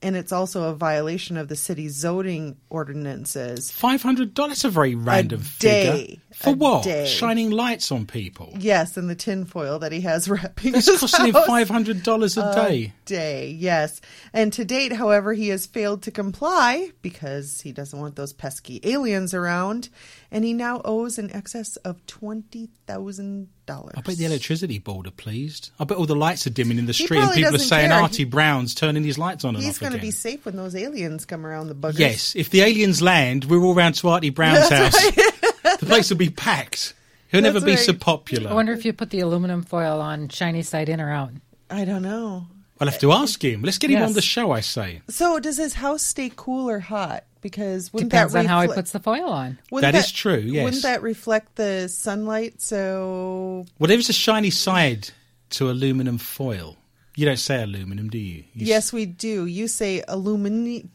And it's also a violation of the city's zoning ordinances. Five hundred dollars a very random day. figure. For what? day. Shining lights on people. Yes, and the tinfoil that he has wrapping That's his costing him five hundred dollars a day. day, yes. And to date, however, he has failed to comply because he doesn't want those pesky aliens around, and he now owes in excess of twenty thousand dollars. I bet the electricity board are pleased. I bet all the lights are dimming in the street and people are saying care. Artie Brown's turning his lights on and He's going to be safe when those aliens come around the buggers. yes, if the aliens land, we're all round to Artie Brown's house. The place will be packed. He'll never be right. so popular. I wonder if you put the aluminum foil on shiny side in or out. I don't know. I'll have to ask him. Let's get him Yes. on the show. I say So does his house stay cool or hot? Because wouldn't Depends that on how he puts the foil on. wouldn't That is true, yes. Wouldn't that reflect the sunlight? So Whatever's there is a shiny side to aluminum foil. You don't say aluminum, do you? you yes, we do. You say alumini.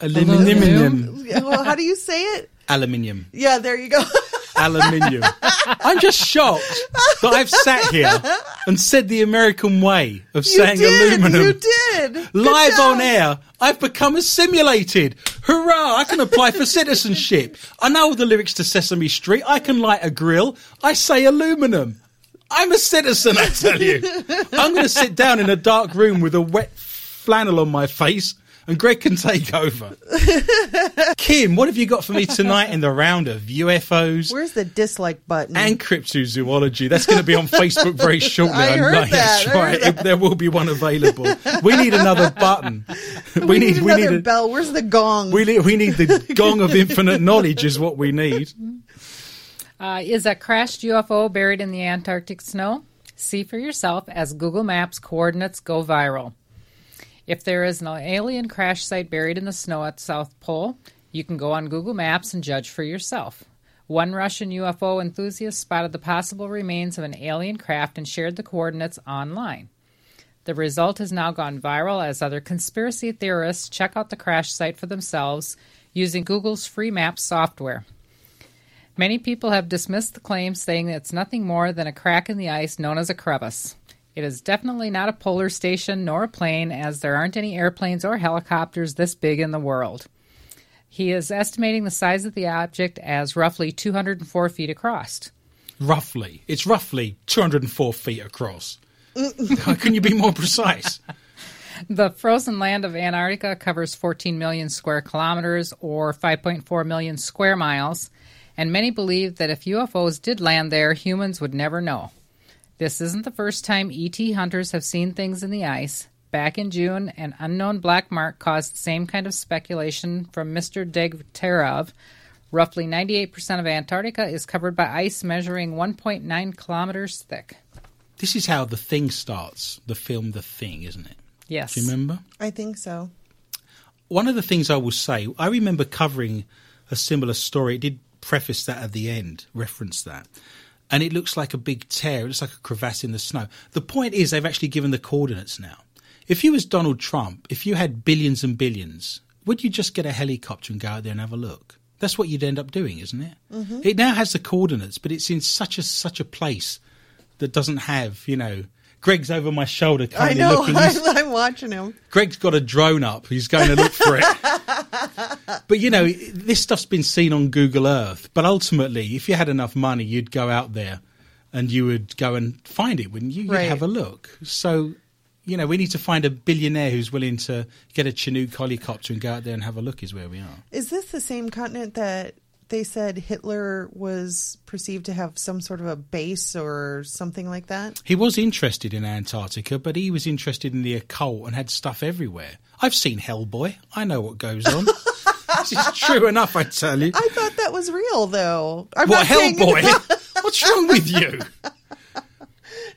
Aluminium. well, how do you say it? Aluminium. Yeah, there you go. Aluminium. I'm just shocked that I've sat here and said the American way of you saying did. aluminum. You did. Good Live job. on air, I've become assimilated. Hurrah! I can apply for citizenship. I know all the lyrics to Sesame Street. I can light a grill. I say aluminum. I'm a citizen, I tell you. I'm going to sit down in a dark room with a wet flannel on my face and Greg can take over. Kim, what have you got for me tonight in the round of UFOs Where's the dislike button? and cryptozoology? That's going to be on Facebook very shortly. I heard know. that, That's I heard that. There will be one available. We need another button. we, need, we another need a- bell. Where's the gong? we need, we need the gong of infinite knowledge is what we need. Uh, is a crashed UFO buried in the Antarctic snow? See for yourself as Google Maps coordinates go viral. If there is an alien crash site buried in the snow at South Pole, you can go on Google Maps and judge for yourself. One Russian UFO enthusiast spotted the possible remains of an alien craft and shared the coordinates online. The result has now gone viral as other conspiracy theorists check out the crash site for themselves using Google's free Maps software. Many people have dismissed the claim, saying it's nothing more than a crack in the ice known as a crevice. It is definitely not a polar station nor a plane, as there aren't any airplanes or helicopters this big in the world. He is estimating the size of the object as roughly 204 feet across. Roughly. It's roughly 204 feet across. How can you be more precise? The frozen land of Antarctica covers 14 million square kilometers or 5.4 million square miles, and many believe that if UFOs did land there, humans would never know. This isn't the first time ET hunters have seen things in the ice. Back in June, an unknown black mark caused the same kind of speculation from Mr. Degtyarev. Roughly 98% of Antarctica is covered by ice measuring 1.9 kilometers thick. This is how The Thing starts, the film The Thing, isn't it? Yes. Do you remember? I think so. One of the things I will say, I remember covering a similar story. It did preface that at the end, reference that. And it looks like a big tear. It looks like a crevasse in the snow. The point is, they've actually given the coordinates now. If you was Donald Trump, if you had billions and billions, would you just get a helicopter and go out there and have a look? That's what you'd end up doing, isn't it? Mm-hmm. It now has the coordinates, but it's in such a such a place that doesn't have, you know. Greg's over my shoulder, I know. I'm, I'm watching him. Greg's got a drone up. He's going to look for it. but you know, this stuff's been seen on Google Earth. But ultimately, if you had enough money, you'd go out there and you would go and find it, wouldn't you? You'd Right. have a look. So, you know, we need to find a billionaire who's willing to get a Chinook helicopter and go out there and have a look. Is where we are. Is this the same continent that they said Hitler was perceived to have some sort of a base or something like that? He was interested in Antarctica, but he was interested in the occult and had stuff everywhere. I've seen Hellboy. I know what goes on. this is true enough, I tell you. I thought that was real, though. I'm What not saying- Hellboy? What's wrong with you?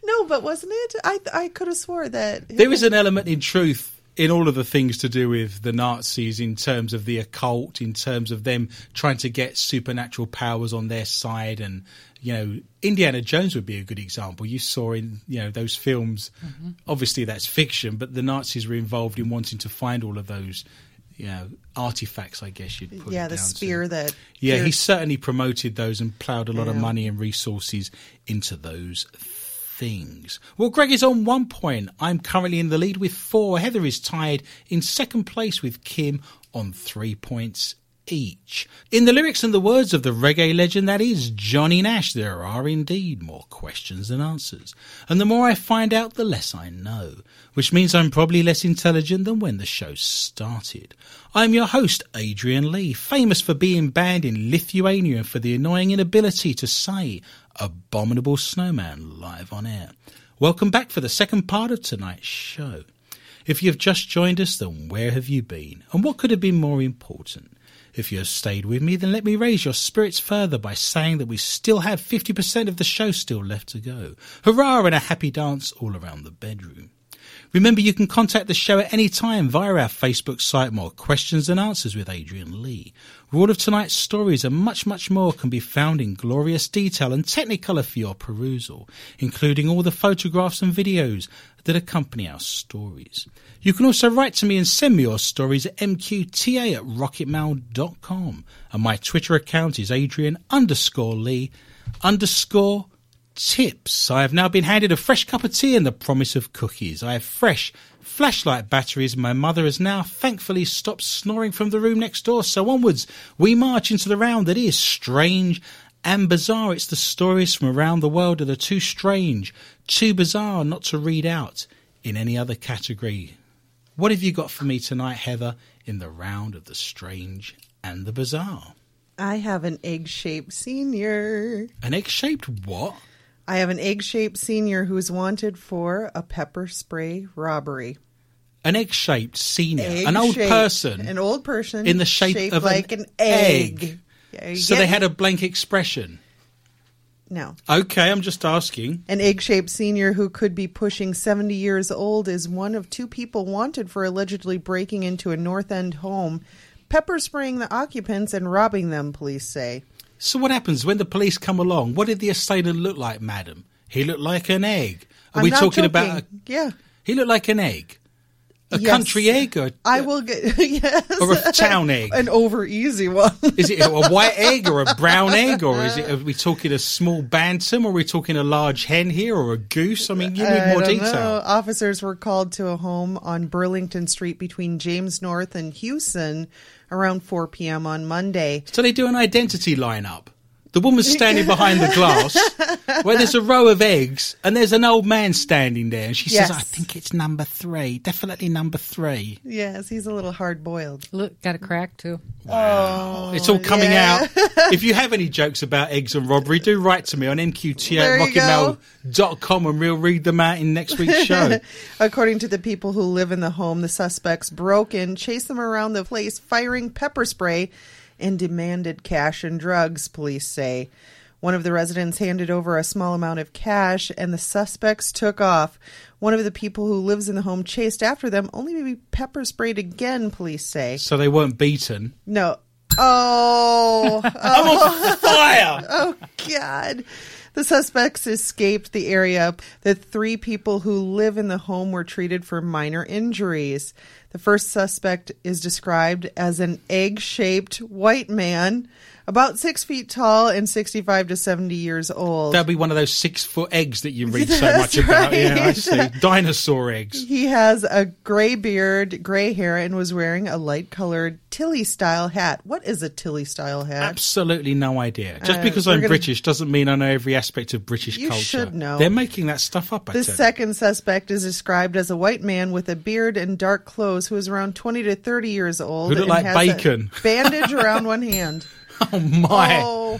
no, but wasn't it? I I could have swore that There is an element in truth in all of the things to do with the Nazis in terms of the occult, in terms of them trying to get supernatural powers on their side and you know, Indiana Jones would be a good example. You saw in, you know, those films mm-hmm. obviously that's fiction, but the Nazis were involved in wanting to find all of those, you know, artifacts, I guess you'd put yeah, the down to. spear that Yeah, he certainly promoted those and ploughed a lot of money and resources into those things. Well, Greg is on one point. I'm currently in the lead with four. Heather is tied in second place with Kim on three points each. In the lyrics and the words of the reggae legend that is Johnny Nash, there are indeed more questions than answers. And the more I find out, the less I know, which means I'm probably less intelligent than when the show started. I'm your host, Adrian Lee, famous for being banned in Lithuania for the annoying inability to say Abominable Snowman live on air. Welcome back for the second part of tonight's show. If you've just joined us, then where have you been? And what could have been more important? If you have stayed with me, then let me raise your spirits further by saying that we still have 50% of the show still left to go. Hurrah and a happy dance all around the bedroom. Remember, you can contact the show at any time via our Facebook site, More Questions and Answers with Adrian Lee. All of tonight's stories and much, much more can be found in glorious detail and technicolor for your perusal, including all the photographs and videos that accompany our stories. You can also write to me and send me your stories at mqta at rocketmail.com. And my Twitter account is Adrian underscore Lee underscore tips. I have now been handed a fresh cup of tea and the promise of cookies. I have fresh flashlight batteries. My mother has now thankfully stopped snoring from the room next door. So onwards, we march into the round that is strange and bizarre. It's the stories from around the world that are too strange, too bizarre not to read out in any other category. What have you got for me tonight, Heather, in the round of the strange and the bizarre? I have an egg shaped senior. An egg shaped what? I have an egg shaped senior who's wanted for a pepper spray robbery. An egg shaped senior. Egg an old person. An old person. In the shape of an like an, egg. egg. So they had a blank expression. No. Okay, I'm just asking. An egg shaped senior who could be pushing 70 years old is one of two people wanted for allegedly breaking into a North End home, pepper spraying the occupants, and robbing them, police say. So what happens when the police come along? What did the assailant look like, madam? He looked like an egg. Are I'm we talking joking. about? A, Yeah. he looked like an egg, a Yes. country egg, or I will get. yes. or a town egg. An over easy one. Is it a white egg or a brown egg, or is it? Are we talking a small bantam, or are we talking a large hen here, or a goose? I mean, give me more detail. know. Officers were called to a home on Burlington Street between James North and Houston around 4 p.m. on Monday. So they do an identity lineup. The woman's standing behind the glass where there's a row of eggs and there's an old man standing there and she Yes. says, I think it's number three. Definitely number three. Yes, he's a little hard boiled. Look, got a crack too. Wow. Oh, it's all coming yeah. out. if you have any jokes about eggs and robbery, do write to me on mqt at you and we'll read them out in next week's show. According to the people who live in the home, the suspects broke in, chased them around the place, firing pepper spray, and demanded cash and drugs, police say. One of the residents handed over a small amount of cash, and the suspects took off. One of the people who lives in the home chased after them, only to be pepper sprayed again, police say. so they weren't beaten. No. Oh, I'm on fire! oh God. The suspects escaped the area. The three people who live in the home were treated for minor injuries. The first suspect is described as an egg shaped white man, about six feet tall and 65 to 70 years old. That'd be one of those six foot eggs that you read so much That's about. Yeah, I see. Dinosaur eggs. He has a gray beard, gray hair, and was wearing a light colored Tilley style hat. What is a Tilley style hat? Absolutely no idea. Just Uh, because I'm gonna- British doesn't mean I know every aspect of British You culture. should know. They're making that stuff up. I The second suspect is described as a white man with a beard and dark clothes who is around 20 to 30 years old. Who look and like has a bacon. bandage around one hand. Oh my! Oh.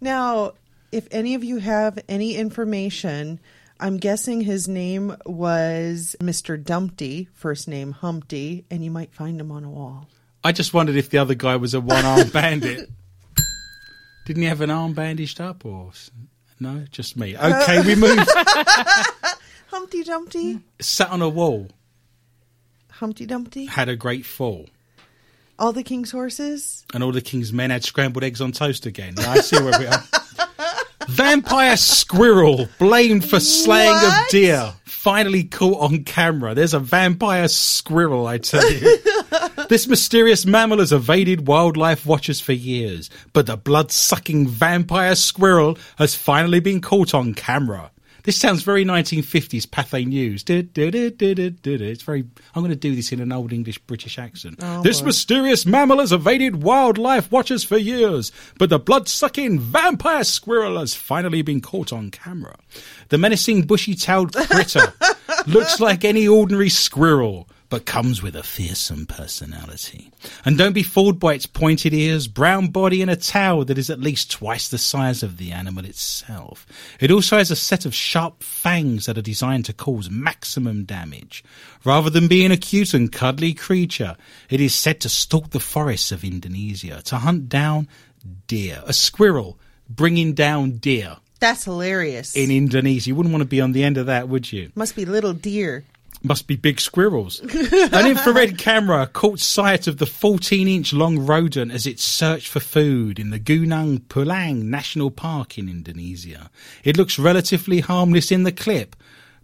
Now, if any of you have any information, I'm guessing his name was Mr. Dumpty, first name Humpty, and you might find him on a wall. I just wondered if the other guy was a one-armed bandit. Didn't he have an arm bandaged up, or no? Just me. Okay, we move. Humpty Dumpty? Sat on a wall, Humpty Dumpty? had a great fall, All the king's horses? and all the king's men had scrambled eggs on toast again. I see where we are. Vampire squirrel blamed for slaying of deer. Finally caught on camera. There's a vampire squirrel, I tell you. this mysterious mammal has evaded wildlife watchers for years, but the blood sucking vampire squirrel has finally been caught on camera. This sounds very 1950s Pathé News. Du- du- du-. It's very. I'm going to do this in an old English British accent. Oh, this mysterious mammal has evaded wildlife watchers for years, but the blood-sucking vampire squirrel has finally been caught on camera. The menacing bushy-tailed critter looks like any ordinary squirrel, but comes with a fearsome personality. And don't be fooled by its pointed ears, brown body, and a tail that is at least twice the size of the animal itself. It also has a set of sharp fangs that are designed to cause maximum damage. Rather than being a cute and cuddly creature, it is said to stalk the forests of Indonesia to hunt down deer. A squirrel bringing down deer That's hilarious. in Indonesia. You wouldn't want to be on the end of that, would you? Must be little deer. Must be big squirrels. An infrared camera caught sight of the 14 inch long rodent as it searched for food in the Gunung Pulang National Park in Indonesia. It looks relatively harmless in the clip,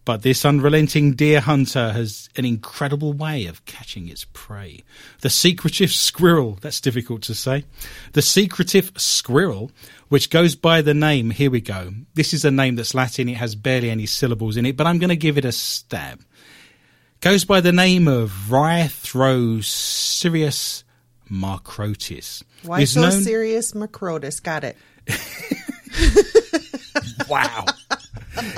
but this unrelenting deer hunter has an incredible way of catching its prey. The secretive squirrel, that's difficult to say. The secretive squirrel, which goes by the name, here we go. This is a name that's Latin, it has barely any syllables in it, but I'm going to give it a stab. Goes by the name of Rhythrosirius macrotis. Why so known- serious, Macrotus? Got it. Wow.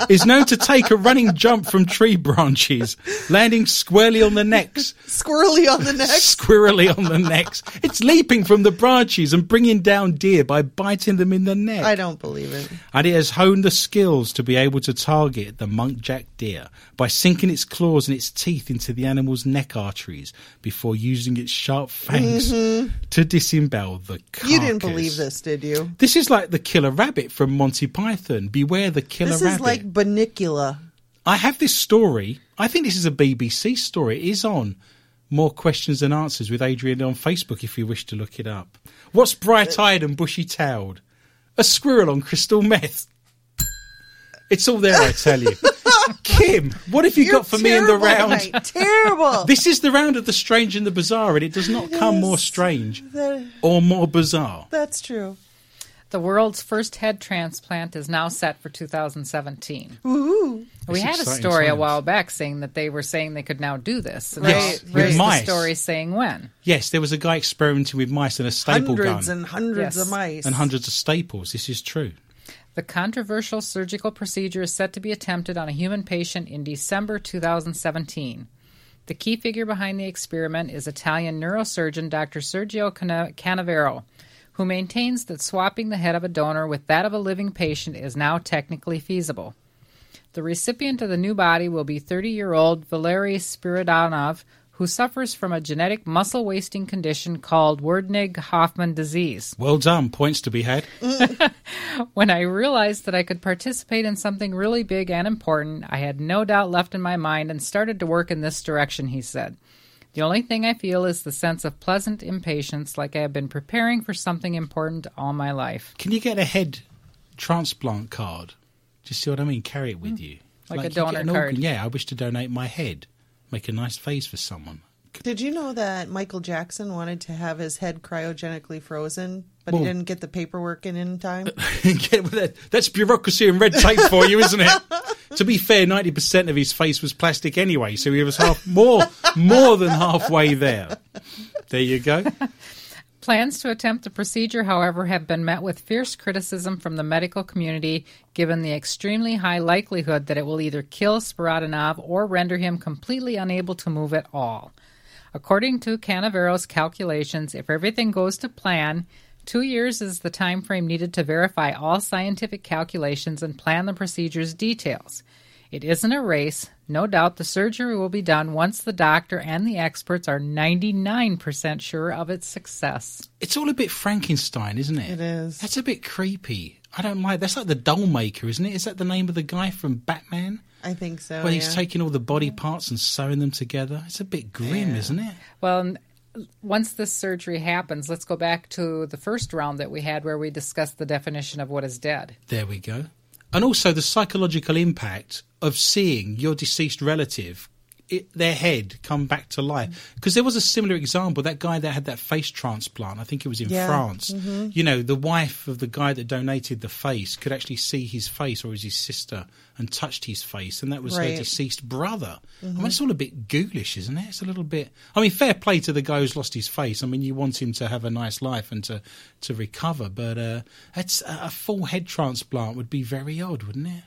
Is known to take a running jump from tree branches, landing squarely on the necks, Squirrely on the neck. squirrely on the necks. It's leaping from the branches and bringing down deer by biting them in the neck. I don't believe it. and it has honed the skills to be able to target the muntjac deer by sinking its claws and its teeth into the animal's neck arteries before using its sharp fangs to disembowel the carcass. Mm-hmm. You didn't believe this, did you? This is like the killer rabbit from Monty Python. Beware the killer rabbit. is like Bunnicula. I have this story. I think this is a BBC story. It is on More Questions Than Answers with Adrian on Facebook if you wish to look it up. What's bright uh, eyed and bushy tailed? A squirrel on crystal meth. It's all there, I tell you. Kim, what have you You're got for me in the round? tonight. Terrible. This is the round of the strange and the bizarre, and it does not come more strange That- or more bizarre. that's true. The world's first head transplant is now set for 2017. Ooh. We It's had a exciting story a while back saying that they were saying they could now do this. And Yes, now with mice. The story saying when. Yes, there was a guy experimenting with mice and a staple Hundreds gun and hundreds Yes. of mice. and hundreds of staples. This is true. The controversial surgical procedure is set to be attempted on a human patient in December 2017. The key figure behind the experiment is Italian neurosurgeon Dr. Sergio Canavero, who maintains that swapping the head of a donor with that of a living patient is now technically feasible. The recipient of the new body will be 30 year old Valery Spiridonov, who suffers from a genetic muscle wasting condition called Werdnig Hoffmann disease. Well done. Points to be had. When I realized that I could participate in something really big and important, I had no doubt left in my mind and started to work in this direction, he said. The only thing I feel is the sense of pleasant impatience, like I have been preparing for something important all my life. Can you get a head transplant card? Do you see what I mean? Carry it with mm. you. Like a you get donor an card. organ. Yeah, I wish to donate my head. Make a nice face for someone. Did you know that Michael Jackson wanted to have his head cryogenically frozen, but Well- he didn't get the paperwork in in time? Get with that. That's bureaucracy and red tape for you, isn't it? to be fair, ninety percent of his face was plastic anyway, so he was half more more than halfway there. There you go. Plans to attempt the procedure, however, have been met with fierce criticism from the medical community, given the extremely high likelihood that it will either kill Spiridonov or render him completely unable to move at all. According to Canavero's calculations, if everything goes to plan, two years is the time frame needed to verify all scientific calculations and plan the procedure's details. It isn't a race. No doubt the surgery will be done once the doctor and the experts are 99% sure of its success. It's all a bit Frankenstein, isn't it? It is. That's a bit creepy. I don't like. That's like the doll maker, isn't it? Is that the name of the guy from Batman? I think so. Where he's yeah. taking all the body parts and sewing them together. It's a bit grim, isn't it? Well, n- once this surgery happens, let's go back to the first round that we had where we discussed the definition of what is dead. There we go. And also the psychological impact of seeing your deceased relative, it, their head come back to life. Mm. Because there was a similar example. That guy that had that face transplant, I think it was in Yeah. France. Mm-hmm. You know, the wife of the guy that donated the face could actually see his face, or was his sister, and touched his face, and that was her deceased brother. I mean, mm-hmm. it's all a bit ghoulish, isn't it? It's a little bit. I mean, fair play to the guy who's lost his face. I mean, you want him to have a nice life and to to recover, but uh, it's a a full head transplant would be very odd, wouldn't it?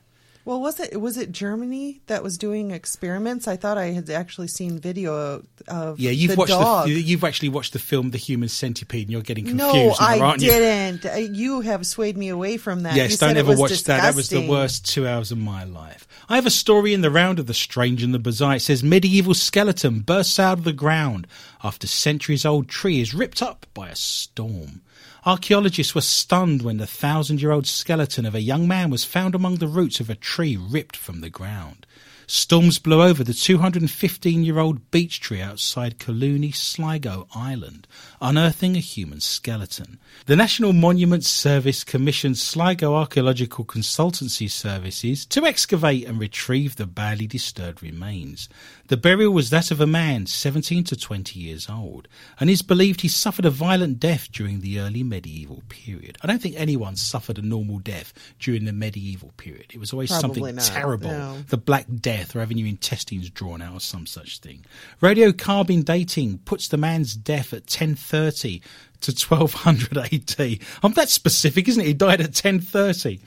Well, was it was it Germany that was doing experiments? I thought I had actually seen video of Yeah, you've the watched dog. the you've actually watched the film The Human Centipede, and you're getting confused no, now, I aren't you? didn't. Uh, You have swayed me away from that. Yes, You don't ever watch that. That was the worst two hours of my life. I have a story in the round of the strange and the bizarre. It says medieval skeleton bursts out of the ground after centuries old tree is ripped up by a storm. Archaeologists were stunned when the thousand year old skeleton of a young man was found among the roots of a tree ripped from the ground. Storms blew over the 215 year old beech tree outside Collooney, Sligo Ireland, unearthing a human skeleton. The National Monuments Service commissioned Sligo Archaeological Consultancy Services to excavate and retrieve the badly disturbed remains. The burial was that of a man 17 to 20 years old, and is believed he suffered a violent death during the early medieval period. I don't think anyone suffered a normal death during the medieval period. It was always Probably something not, terrible. no. The Black Death or having your intestines drawn out or some such thing. Radiocarbon dating puts the man's death at 1030 to 1200 AD. I'm um, that specific, isn't it? He died at 1030.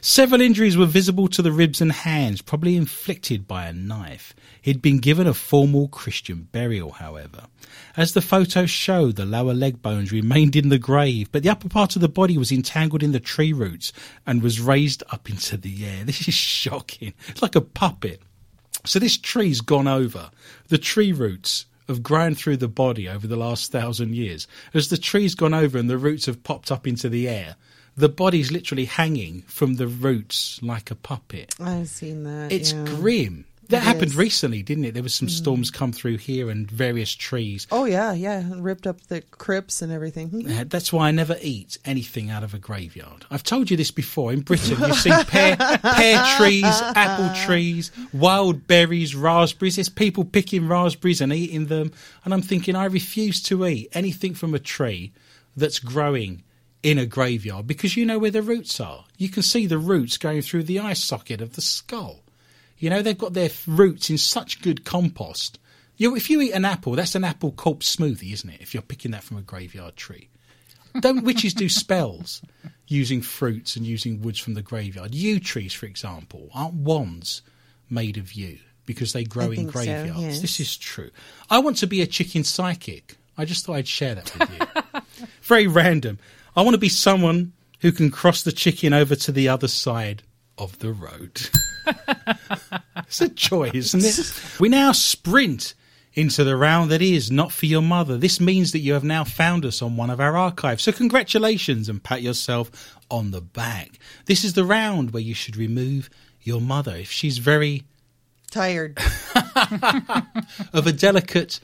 Several injuries were visible to the ribs and hands, probably inflicted by a knife. He'd been given a formal Christian burial, however. As the photos show, the lower leg bones remained in the grave, but the upper part of the body was entangled in the tree roots and was raised up into the air. This is shocking. It's like a puppet. So this tree's gone over. The tree roots have grown through the body over the last thousand years. As the tree's gone over and the roots have popped up into the air, the body's literally hanging from the roots like a puppet. I've seen that. It's yeah. grim. That It happened is. Mm. recently, didn't it? There was some storms come through here and various trees. Oh yeah, yeah. Ripped up the crypts and everything. Hmm. Uh, That's why I never eat anything out of a graveyard. I've told you this before. In Britain, you see pear, pear trees, apple trees, wild berries, raspberries. There's people picking raspberries and eating them. And I'm thinking, I refuse to eat anything from a tree that's growing in a graveyard because you know where the roots are. You can see the roots going through the eye socket of the skull. You know, they've got their roots in such good compost. You, if you eat an apple, that's an apple corpse smoothie, isn't it? If you're picking that from a graveyard tree. Don't witches do spells using fruits and using woods from the graveyard? Yew trees, for example, aren't wands made of yew because they grow I in think so, graveyards? yes. This is true. I want to be a chicken psychic. I just thought I'd share that with you. Very random. I want to be someone who can cross the chicken over to the other side of the road. it's a joy, isn't it? We now sprint into the round that is not for your mother. This means that you have now found us on one of our archives. So congratulations and pat yourself on the back. This is the round where you should remove your mother if she's very Tired. of a delicate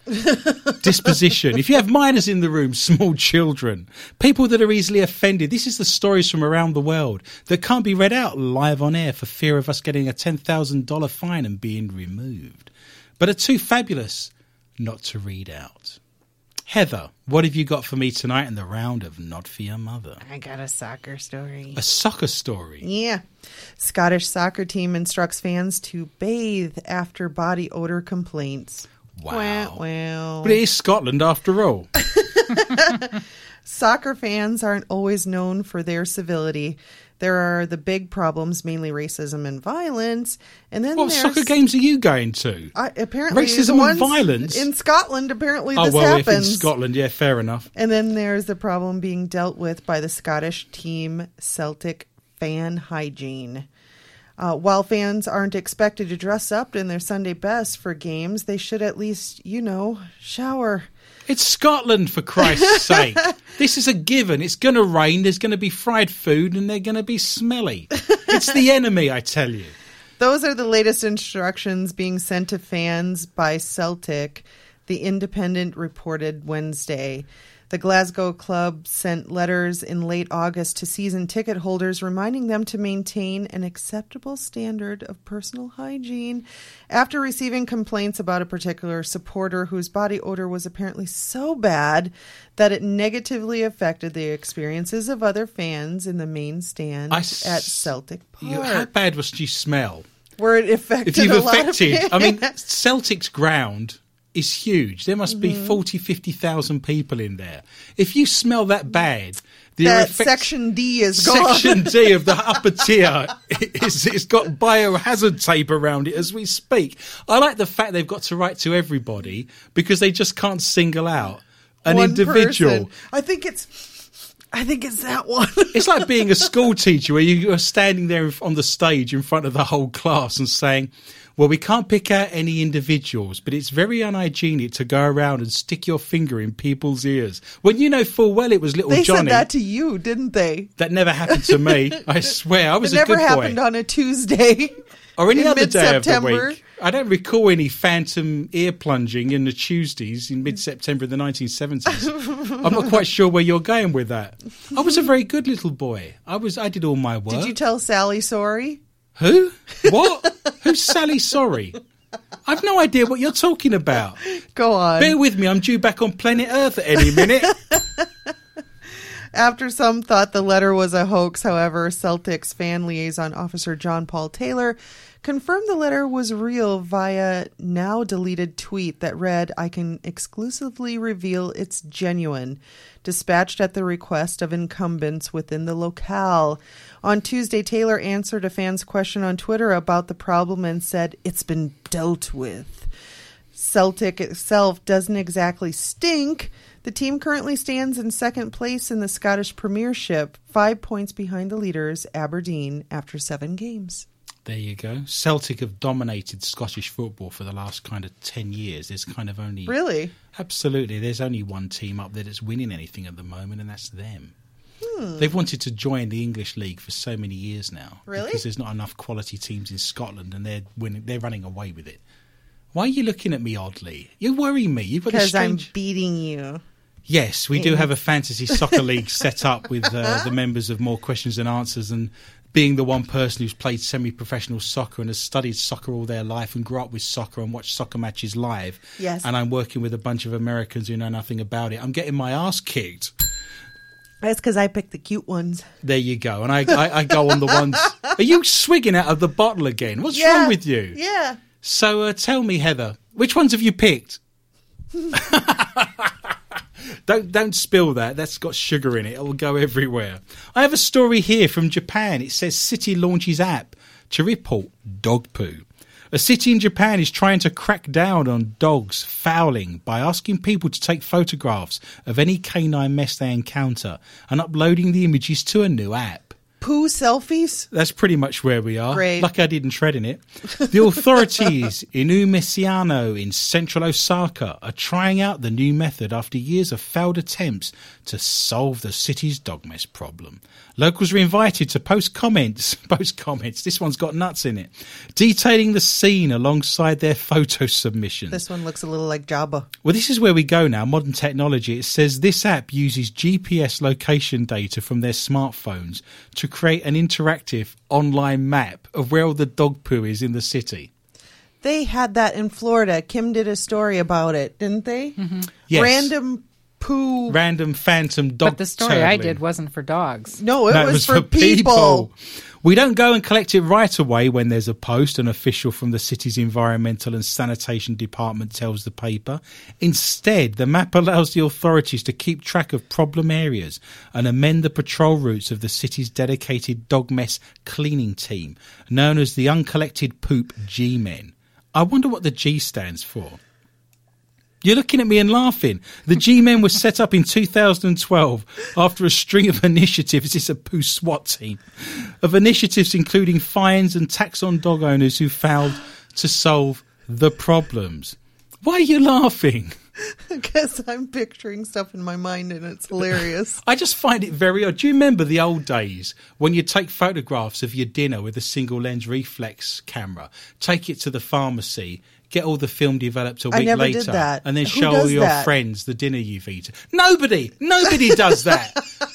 disposition. If you have minors in the room, small children, people that are easily offended, this is the stories from around the world that can't be read out live on air for fear of us getting a $10,000 fine and being removed, but are too fabulous not to read out. Heather, what have you got for me tonight in the round of Not For Your Mother? I got a soccer story. A soccer story. Yeah. Scottish soccer team instructs fans to bathe after body odor complaints. Wow. Wow. But it is Scotland after all. Soccer fans aren't always known for their civility. There are the big problems, mainly racism and violence. And then What soccer games are you going to? I, apparently Racism and violence? in Scotland. Apparently, Oh this well, if in. Scotland, yeah, fair enough. And then there's the problem being dealt with by the Scottish team Celtic fan hygiene. Uh, while fans aren't expected to dress up in their Sunday best for games, they should at least, you know, shower. It's Scotland, for Christ's sake. This is a given. It's going to rain. There's going to be fried food, and they're going to be smelly. It's the enemy, I tell you. Those are the latest instructions being sent to fans by Celtic, the Independent reported Wednesday. The Glasgow club sent letters in late August to season ticket holders reminding them to maintain an acceptable standard of personal hygiene after receiving complaints about a particular supporter whose body odor was apparently so bad that it negatively affected the experiences of other fans in the main stand s- at Celtic Park. How bad was you smell? where it affected If you've a lot of affected, I mean. Celtic's ground is huge. There must Mm-hmm. be 40, 50,000 people in there. If you smell that bad, the that effect- section D is gone. Section D of the upper tier is it's got biohazard tape around it as we speak. I like the fact they've got to write to everybody because they just can't single out an One individual. person. I think it's. I think it's that one. It's like being a school teacher where you are standing there on the stage in front of the whole class and saying, well, we can't pick out any individuals, but it's very unhygienic to go around and stick your finger in people's ears. When you know full well it was little they Johnny. said that to you, didn't they? That never happened to me. I swear, I was It a good boy. never happened on a Tuesday. or any in other day of the week. I don't recall any phantom ear plunging in the Tuesdays in mid September of the 1970s. I'm not quite sure where you're going with that. I was a very good little boy. I was. I did all my work. Did you tell Sally sorry? Who? What? Who's Sally? Sorry. I've no idea what you're talking about. Go on. Bear with me. I'm due back on planet Earth at any minute. After some thought the letter was a hoax, however, Celtics fan liaison officer John Paul Taylor confirmed the letter was real via now deleted tweet that read, I can exclusively reveal it's genuine, dispatched at the request of incumbents within the locale. On Tuesday, Taylor answered a fan's question on Twitter about the problem and said, It's been dealt with. Celtic itself doesn't exactly stink. The team currently stands in second place in the Scottish Premiership, five points behind the leaders, Aberdeen, after seven games. There you go. Celtic have dominated Scottish football for the last kind of 10 years. There's kind of only. Really? Absolutely. There's only one team up there that's winning anything at the moment, and that's them. They've wanted to join the English league for so many years now. Really? Because there's not enough quality teams in Scotland, and they're winning. They're running away with it. Why are you looking at me oddly? You worry me. You've got Because I'm beating you. Yes, we do have a fantasy soccer league set up with uh, the members of More Questions and Answers, and being the one person who's played semi-professional soccer and has studied soccer all their life and grew up with soccer and watched soccer matches live. Yes. And I'm working with a bunch of Americans who know nothing about it. I'm getting my ass kicked. That's because I picked the cute ones. There you go. And I, I, I go on the ones. Are you swigging out of the bottle again? What's Yeah. wrong with you? Yeah. So uh, tell me, Heather, which ones have you picked? don't don't spill that. That's got sugar in it. It will go everywhere. I have a story here from Japan. It says city launches app to report dog poo. A city in Japan is trying to crack down on dogs fouling by asking people to take photographs of any canine mess they encounter and uploading the images to a new app. Poo selfies? That's pretty much where we are. Great. Lucky I didn't tread in it. The authorities in Izumisano in central Osaka are trying out the new method after years of failed attempts to solve the city's dog mess problem. Locals were invited to post comments, post comments, this one's got nuts in it, detailing the scene alongside their photo submissions. This one looks a little like Jabba. Well, this is where we go now. Modern technology. It says this app uses GPS location data from their smartphones to create an interactive online map of where all the dog poo is in the city. They had that in Florida. Kim did a story about it, didn't they? Yes. Random poo. Random phantom dog. But the story I did wasn't for dogs. no, it That was, for, people. We don't go and collect it right away when there's a post an official from the city's environmental and sanitation department tells the paper. Instead, the map allows the authorities to keep track of problem areas and amend the patrol routes of the city's dedicated dog mess cleaning team, known as the Uncollected Poop G-Men. I wonder what the G stands for. You're looking at me and laughing. The G Men was set up in 2012 after a string of initiatives. It's a poo SWAT team of initiatives, including fines and tax on dog owners who failed to solve the problems. Why are you laughing? Because I'm picturing stuff in my mind and it's hilarious. I just find it very odd. Do you remember the old days when you take photographs of your dinner with a single lens reflex camera, take it to the pharmacy, get all the film developed a week later, and then Who show all your that? friends the dinner you've eaten? Nobody, nobody does that.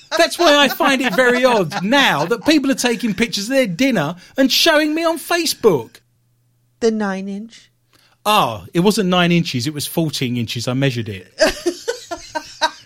That's why I find it very odd now that people are taking pictures of their dinner and showing me on Facebook. the nine inch. Ah, it wasn't nine inches; it was fourteen inches. I measured it.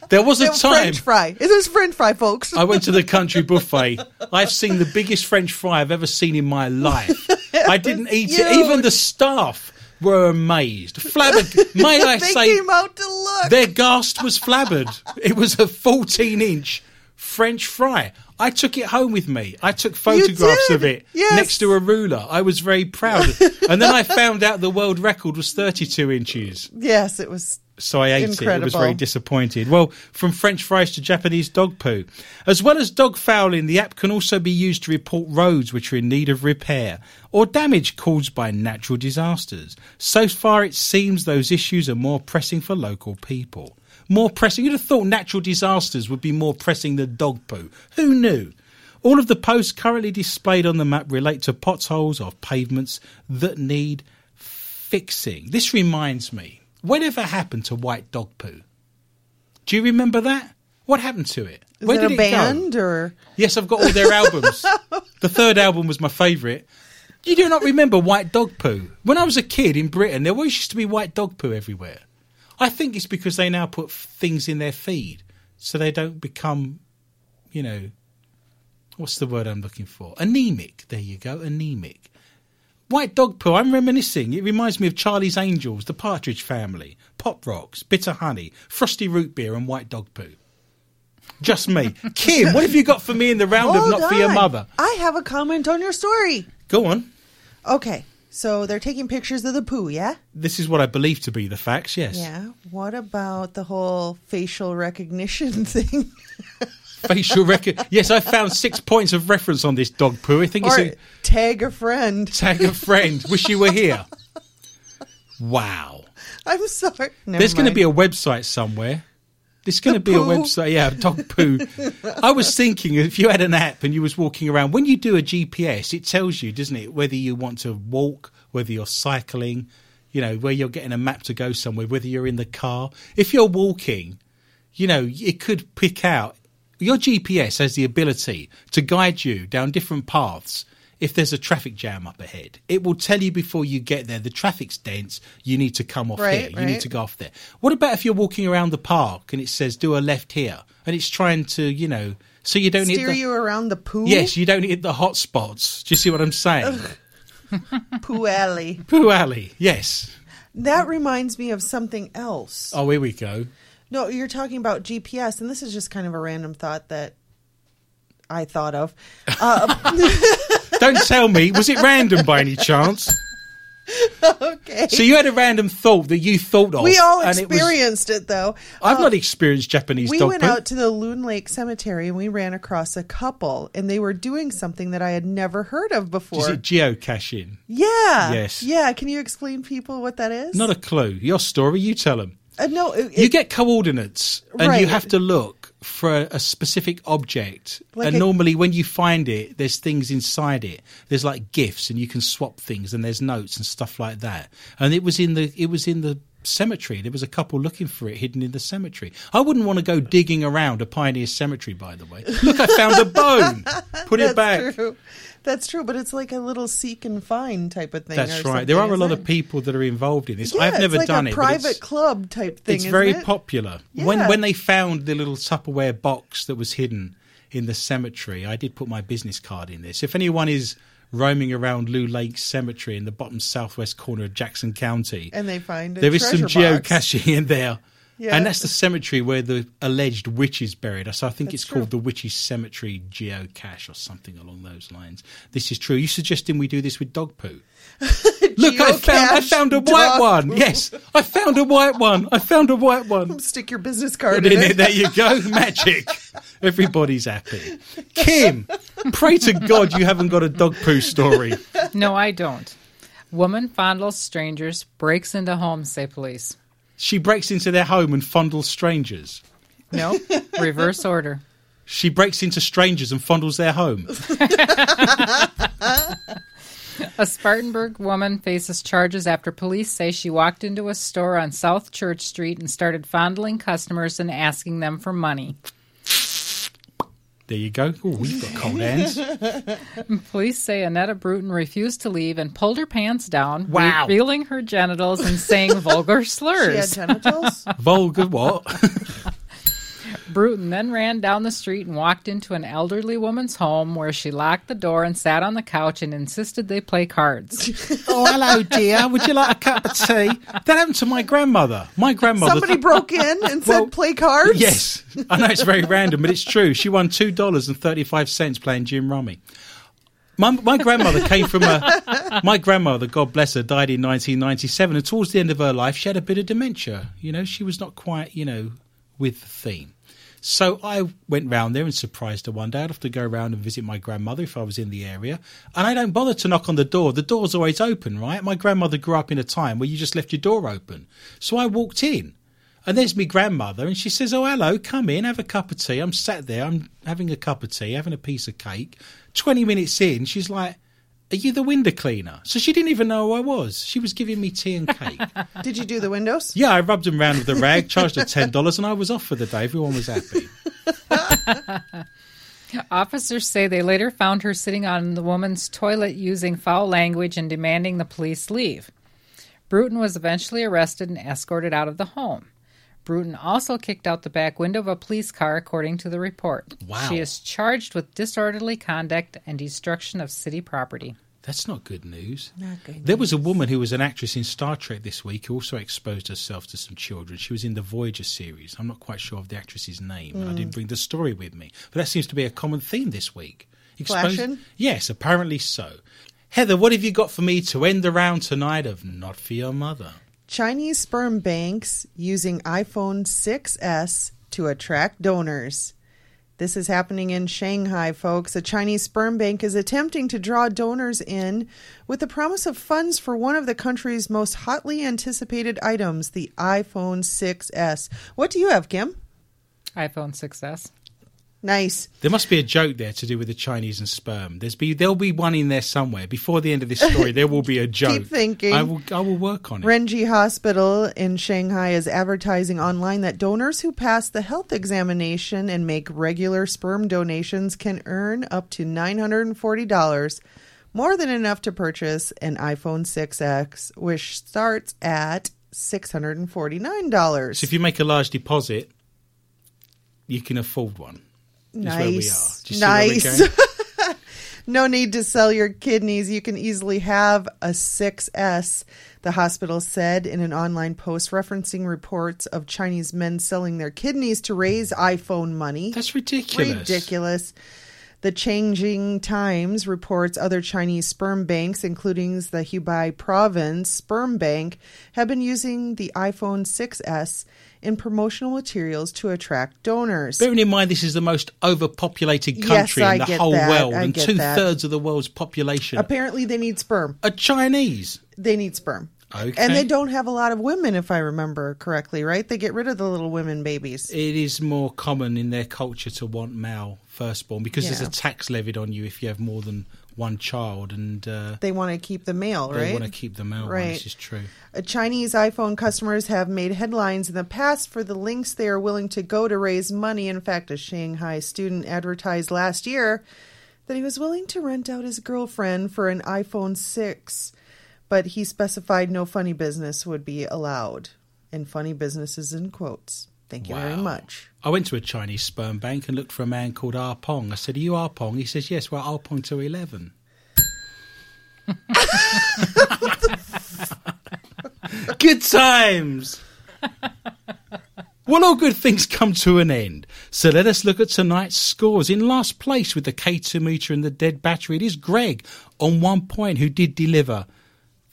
There was a was time French fry. It was French fry, folks. I went to the country buffet. I've seen the biggest French fry I've ever seen in my life. I didn't eat it. Even the staff were amazed. Flabber, may I they say, came out to look. their ghast was flabbered. It was a 14 inch French fry. I took it home with me. I took photographs of it Yes. next to a ruler. I was very proud. and then I found out the world record was 32 inches. yes, it was. So I ate it. It was very disappointed. Well, from French fries to Japanese dog poo. As well as dog fouling, the app can also be used to report roads which are in need of repair or damage caused by natural disasters. So far, it seems those issues are more pressing for local people. More pressing. You'd have thought natural disasters would be more pressing than dog poo. Who knew? All of the posts currently displayed on the map relate to potholes or pavements that need fixing. This reminds me, whatever happened to White Dog Poo? Do you remember that? What happened to it? Is Where did a it go? band or Yes, I've got all their albums. the third album was my favourite. You do not remember White Dog Poo? When I was a kid in Britain, there always used to be white dog poo everywhere. I think it's because they now put f- things in their feed so they don't become, you know, what's the word I'm looking for? Anemic. There you go, anemic. White dog poo, I'm reminiscing. It reminds me of Charlie's Angels, the Partridge Family, Pop Rocks, Bit-O-Honey, Frosty Root Beer, and White Dog Poo. Just me. Kim, what have you got for me in the round of Hold not for your mother? I have a comment on your story. Go on. Okay, so they're taking pictures of the poo, yeah? This is what I believe to be the facts, yes. Yeah. What about the whole facial recognition thing? Facial record. Yes, I found six points of reference on this dog poo. I think or it's a tag a friend? tag a friend. Wish you were here. Wow. I'm sorry. Never There's going to be a website somewhere. There's going to be a website. Yeah, dog poo. I was thinking if you had an app and you was walking around, when you do a GPS, it tells you, doesn't it, whether you want to walk, whether you're cycling, you know, where you're getting a map to go somewhere, whether you're in the car. If you're walking, you know, it could pick out. Your GPS has the ability to guide you down different paths. If there's a traffic jam up ahead, it will tell you before you get there. The traffic's dense. You need to come off Right, here. You need to go off there. What about if you're walking around the park and it says do a left here, and it's trying to, you know, so you don't hit steer the you around the poo. yes, you don't hit the hot spots. Do you see what I'm saying? poo alley. Poo alley. Yes. That reminds me of something else. Oh, here we go. No, you're talking about GPS, and this is just kind of a random thought that I thought of. Don't tell me. Was it random by any chance? Okay. So you had a random thought that you thought of. we all and it was- experienced it, though. I've Uh, not experienced Japanese we went out to the Loon Lake Cemetery and we ran across a couple, and they were doing something that I had never heard of before. Is it geocaching? yeah. Yes. Yeah. Can you explain people what that is? Not a clue. Your story. You tell them. Uh, no. It, you get coordinates and you have to look for a, a specific object. Like and a- normally when you find it there's things inside it. There's like gifts and you can swap things and there's notes and stuff like that. And it was in the it was in the cemetery there was a couple looking for it hidden in the cemetery i wouldn't want to go digging around a pioneer cemetery by the way look i found a bone put it That's back True. That's true, but it's like a little seek and find type of thing. that's right there are a lot isn't of people that are involved in this Yeah, i've never it's like done a it private it's- club type thing. it's very it? popular. When when they found the little Tupperware box that was hidden in the cemetery, I did put my business card in this. If anyone is roaming around Loon Lake Cemetery in the bottom southwest corner of Jackson County, And they find a there is some box. geocaching in there. Yeah. And that's the cemetery where the alleged witch is buried. So I think That's it's called the Witches Cemetery Geocache or something along those lines. This is true. Are you suggesting we do this with dog poo? Look, I found I found a white dog one. Yes, I found a white one. I found a white one. Stick your business card in in it. it. There you go. Magic. Everybody's happy. Kim, pray to God you haven't got a dog poo story. No, I don't. Woman fondles strangers, breaks into home, say police. She breaks into their home and fondles strangers. No, reverse order. She breaks into strangers and fondles their home. A Spartanburg woman faces charges after police say she walked into a store on South Church Street and started fondling customers and asking them for money. There you go. Oh, you've got cold hands. Police say Annetta Bruton refused to leave and pulled her pants down, Wow. revealing her genitals and saying vulgar She had slurs. genitals. Vulgar what? Bruton then ran down the street and walked into an elderly woman's home where she locked the door and sat on the couch and insisted they play cards. oh, hello, dear. Would you like a cup of tea? That happened to my grandmother. My grandmother. Somebody broke in and Well, said, "Play cards." Yes, I know it's very random, but it's true. She won two dollars and thirty five cents playing Gin Rummy. My, my grandmother came from a. My grandmother, God bless her, died in 1997, and towards the end of her life, she had a bit of dementia. You know, she was not quite, you know, with the theme. So I went round there and surprised her one day. I'd have to go round and visit my grandmother if I was in the area. And I don't bother to knock on the door. The door's always open, right? My grandmother grew up in a time where you just left your door open. So I walked in. And there's my grandmother, and she says, "Oh, hello, come in, have a cup of tea." I'm sat there, I'm having a cup of tea, having a piece of cake. Twenty minutes in, she's like, "Are you the window cleaner?" So she didn't even know who I was. She was giving me tea and cake. Did you do the windows? yeah, I rubbed them round with a rag, charged her ten dollars, and I was off for the day. Everyone was happy. Officers say they later found her sitting on the woman's toilet using foul language and demanding the police leave. Bruton was eventually arrested and escorted out of the home. Bruton also kicked out the back window of a police car, according to the report. Wow. She is charged with disorderly conduct and destruction of city property. That's not good news. Not good There was a woman who was an actress in Star Trek this week who also exposed herself to some children. She was in the Voyager series. I'm not quite sure of the actress's name. and I didn't mm. bring the story with me. But that seems to be a common theme this week. Flashing? Yes, apparently so. Heather, what have you got for me to end the round tonight of Not For Your Mother? Chinese sperm banks using iPhone 6s to attract donors. This is happening in Shanghai, folks. A Chinese sperm bank is attempting to draw donors in with the promise of funds for one of the country's most hotly anticipated items, the iPhone 6s. What do you have, Kim? iPhone 6S. Nice. There must be a joke there to do with the Chinese and sperm. There's be there'll be one in there somewhere. Before the end of this story, there will be a joke. Keep thinking. I will I will work on it. Renji Hospital in Shanghai is advertising online that donors who pass the health examination and make regular sperm donations can earn up to $940, more than enough to purchase an iPhone 6S, which starts at $649. So if you make a large deposit, you can afford one. Is where we are. Nice. Do you see where we're nice. no need to sell your kidneys. You can easily have a 6S, the hospital said in an online post referencing reports of Chinese men selling their kidneys to raise iPhone money. That's ridiculous. Ridiculous. The Changing Times reports other Chinese sperm banks, including the Hubei Province Sperm Bank, have been using the iPhone 6S in promotional materials to attract donors. Bearing in mind this is the most overpopulated Yes, country I in the whole that. world, I and two that. thirds of the world's population Apparently, they need sperm. A Chinese. They need sperm. Okay. And they don't have a lot of women, if I remember correctly, right? They get rid of the little women babies. It is more common in their culture to want male firstborn because there's a tax levied on you if you have more than one child, and uh, They want to keep the male, right? they want to keep the male one. Right. This is true. Uh, Chinese iPhone customers have made headlines in the past for the links they are willing to go to raise money. In fact, a Shanghai student advertised last year that he was willing to rent out his girlfriend for an iPhone 6, but he specified no funny business would be allowed. And funny businesses in quotes. Thank you very much. I went to a Chinese sperm bank and looked for a man called Ah Pong. I said, Are you Ah Pong? He says, Yes, well, Ah Pong to 11. good times! Well, all good things come to an end. So let us look at tonight's scores. In last place with the K2 meter and the dead battery, it is Greg on one point who did deliver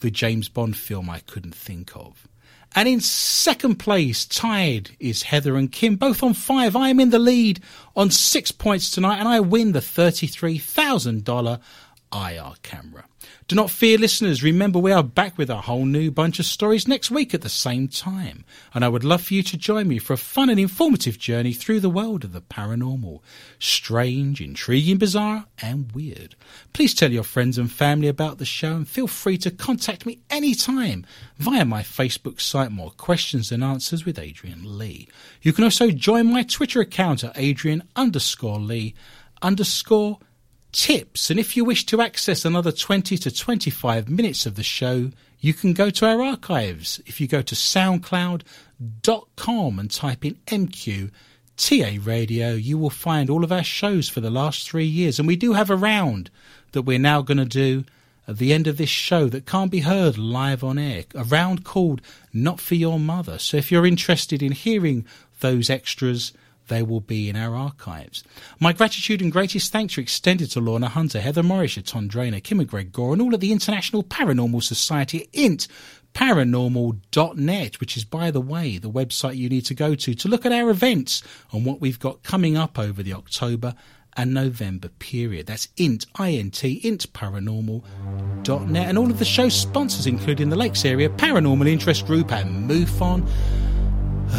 the James Bond film I couldn't think of. And in second place, tied, is Heather and Kim, both on five. I am in the lead on six points tonight, and I win the $33,000 IR camera. Do not fear, listeners. Remember, we are back with a whole new bunch of stories next week at the same time. And I would love for you to join me for a fun and informative journey through the world of the paranormal. Strange, intriguing, bizarre, and weird. Please tell your friends and family about the show and feel free to contact me anytime via my Facebook site, More Questions and Answers with Adrian Lee. You can also join my Twitter account at Adrian underscore Lee underscore tips. And if you wish to access another 20 to 25 minutes of the show, you can go to our archives. If you go to soundcloud.com and type in MQ Radio, you will find all of our shows for the last three years. And we do have a round that we're now going to do at the end of this show that can't be heard live on air, a round called Not For Your Mother. So if you're interested in hearing those extras, they will be in our archives. My gratitude and greatest thanks are extended to Lorna Hunter, Heather Morris, Tom Drainer, Kim and Greg Gore, and all of the International Paranormal Society at INT paranormal.net, which is, by the way, the website you need to go to to look at our events and what we've got coming up over the October and November period. That's int, I-N-T, intparanormal.net. And all of the show's sponsors, including the Lakes Area Paranormal Interest Group and MUFON.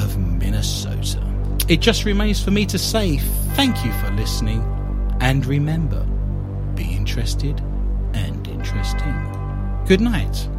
of Minnesota. It just remains for me to say thank you for listening and remember be interested and interesting. Good night.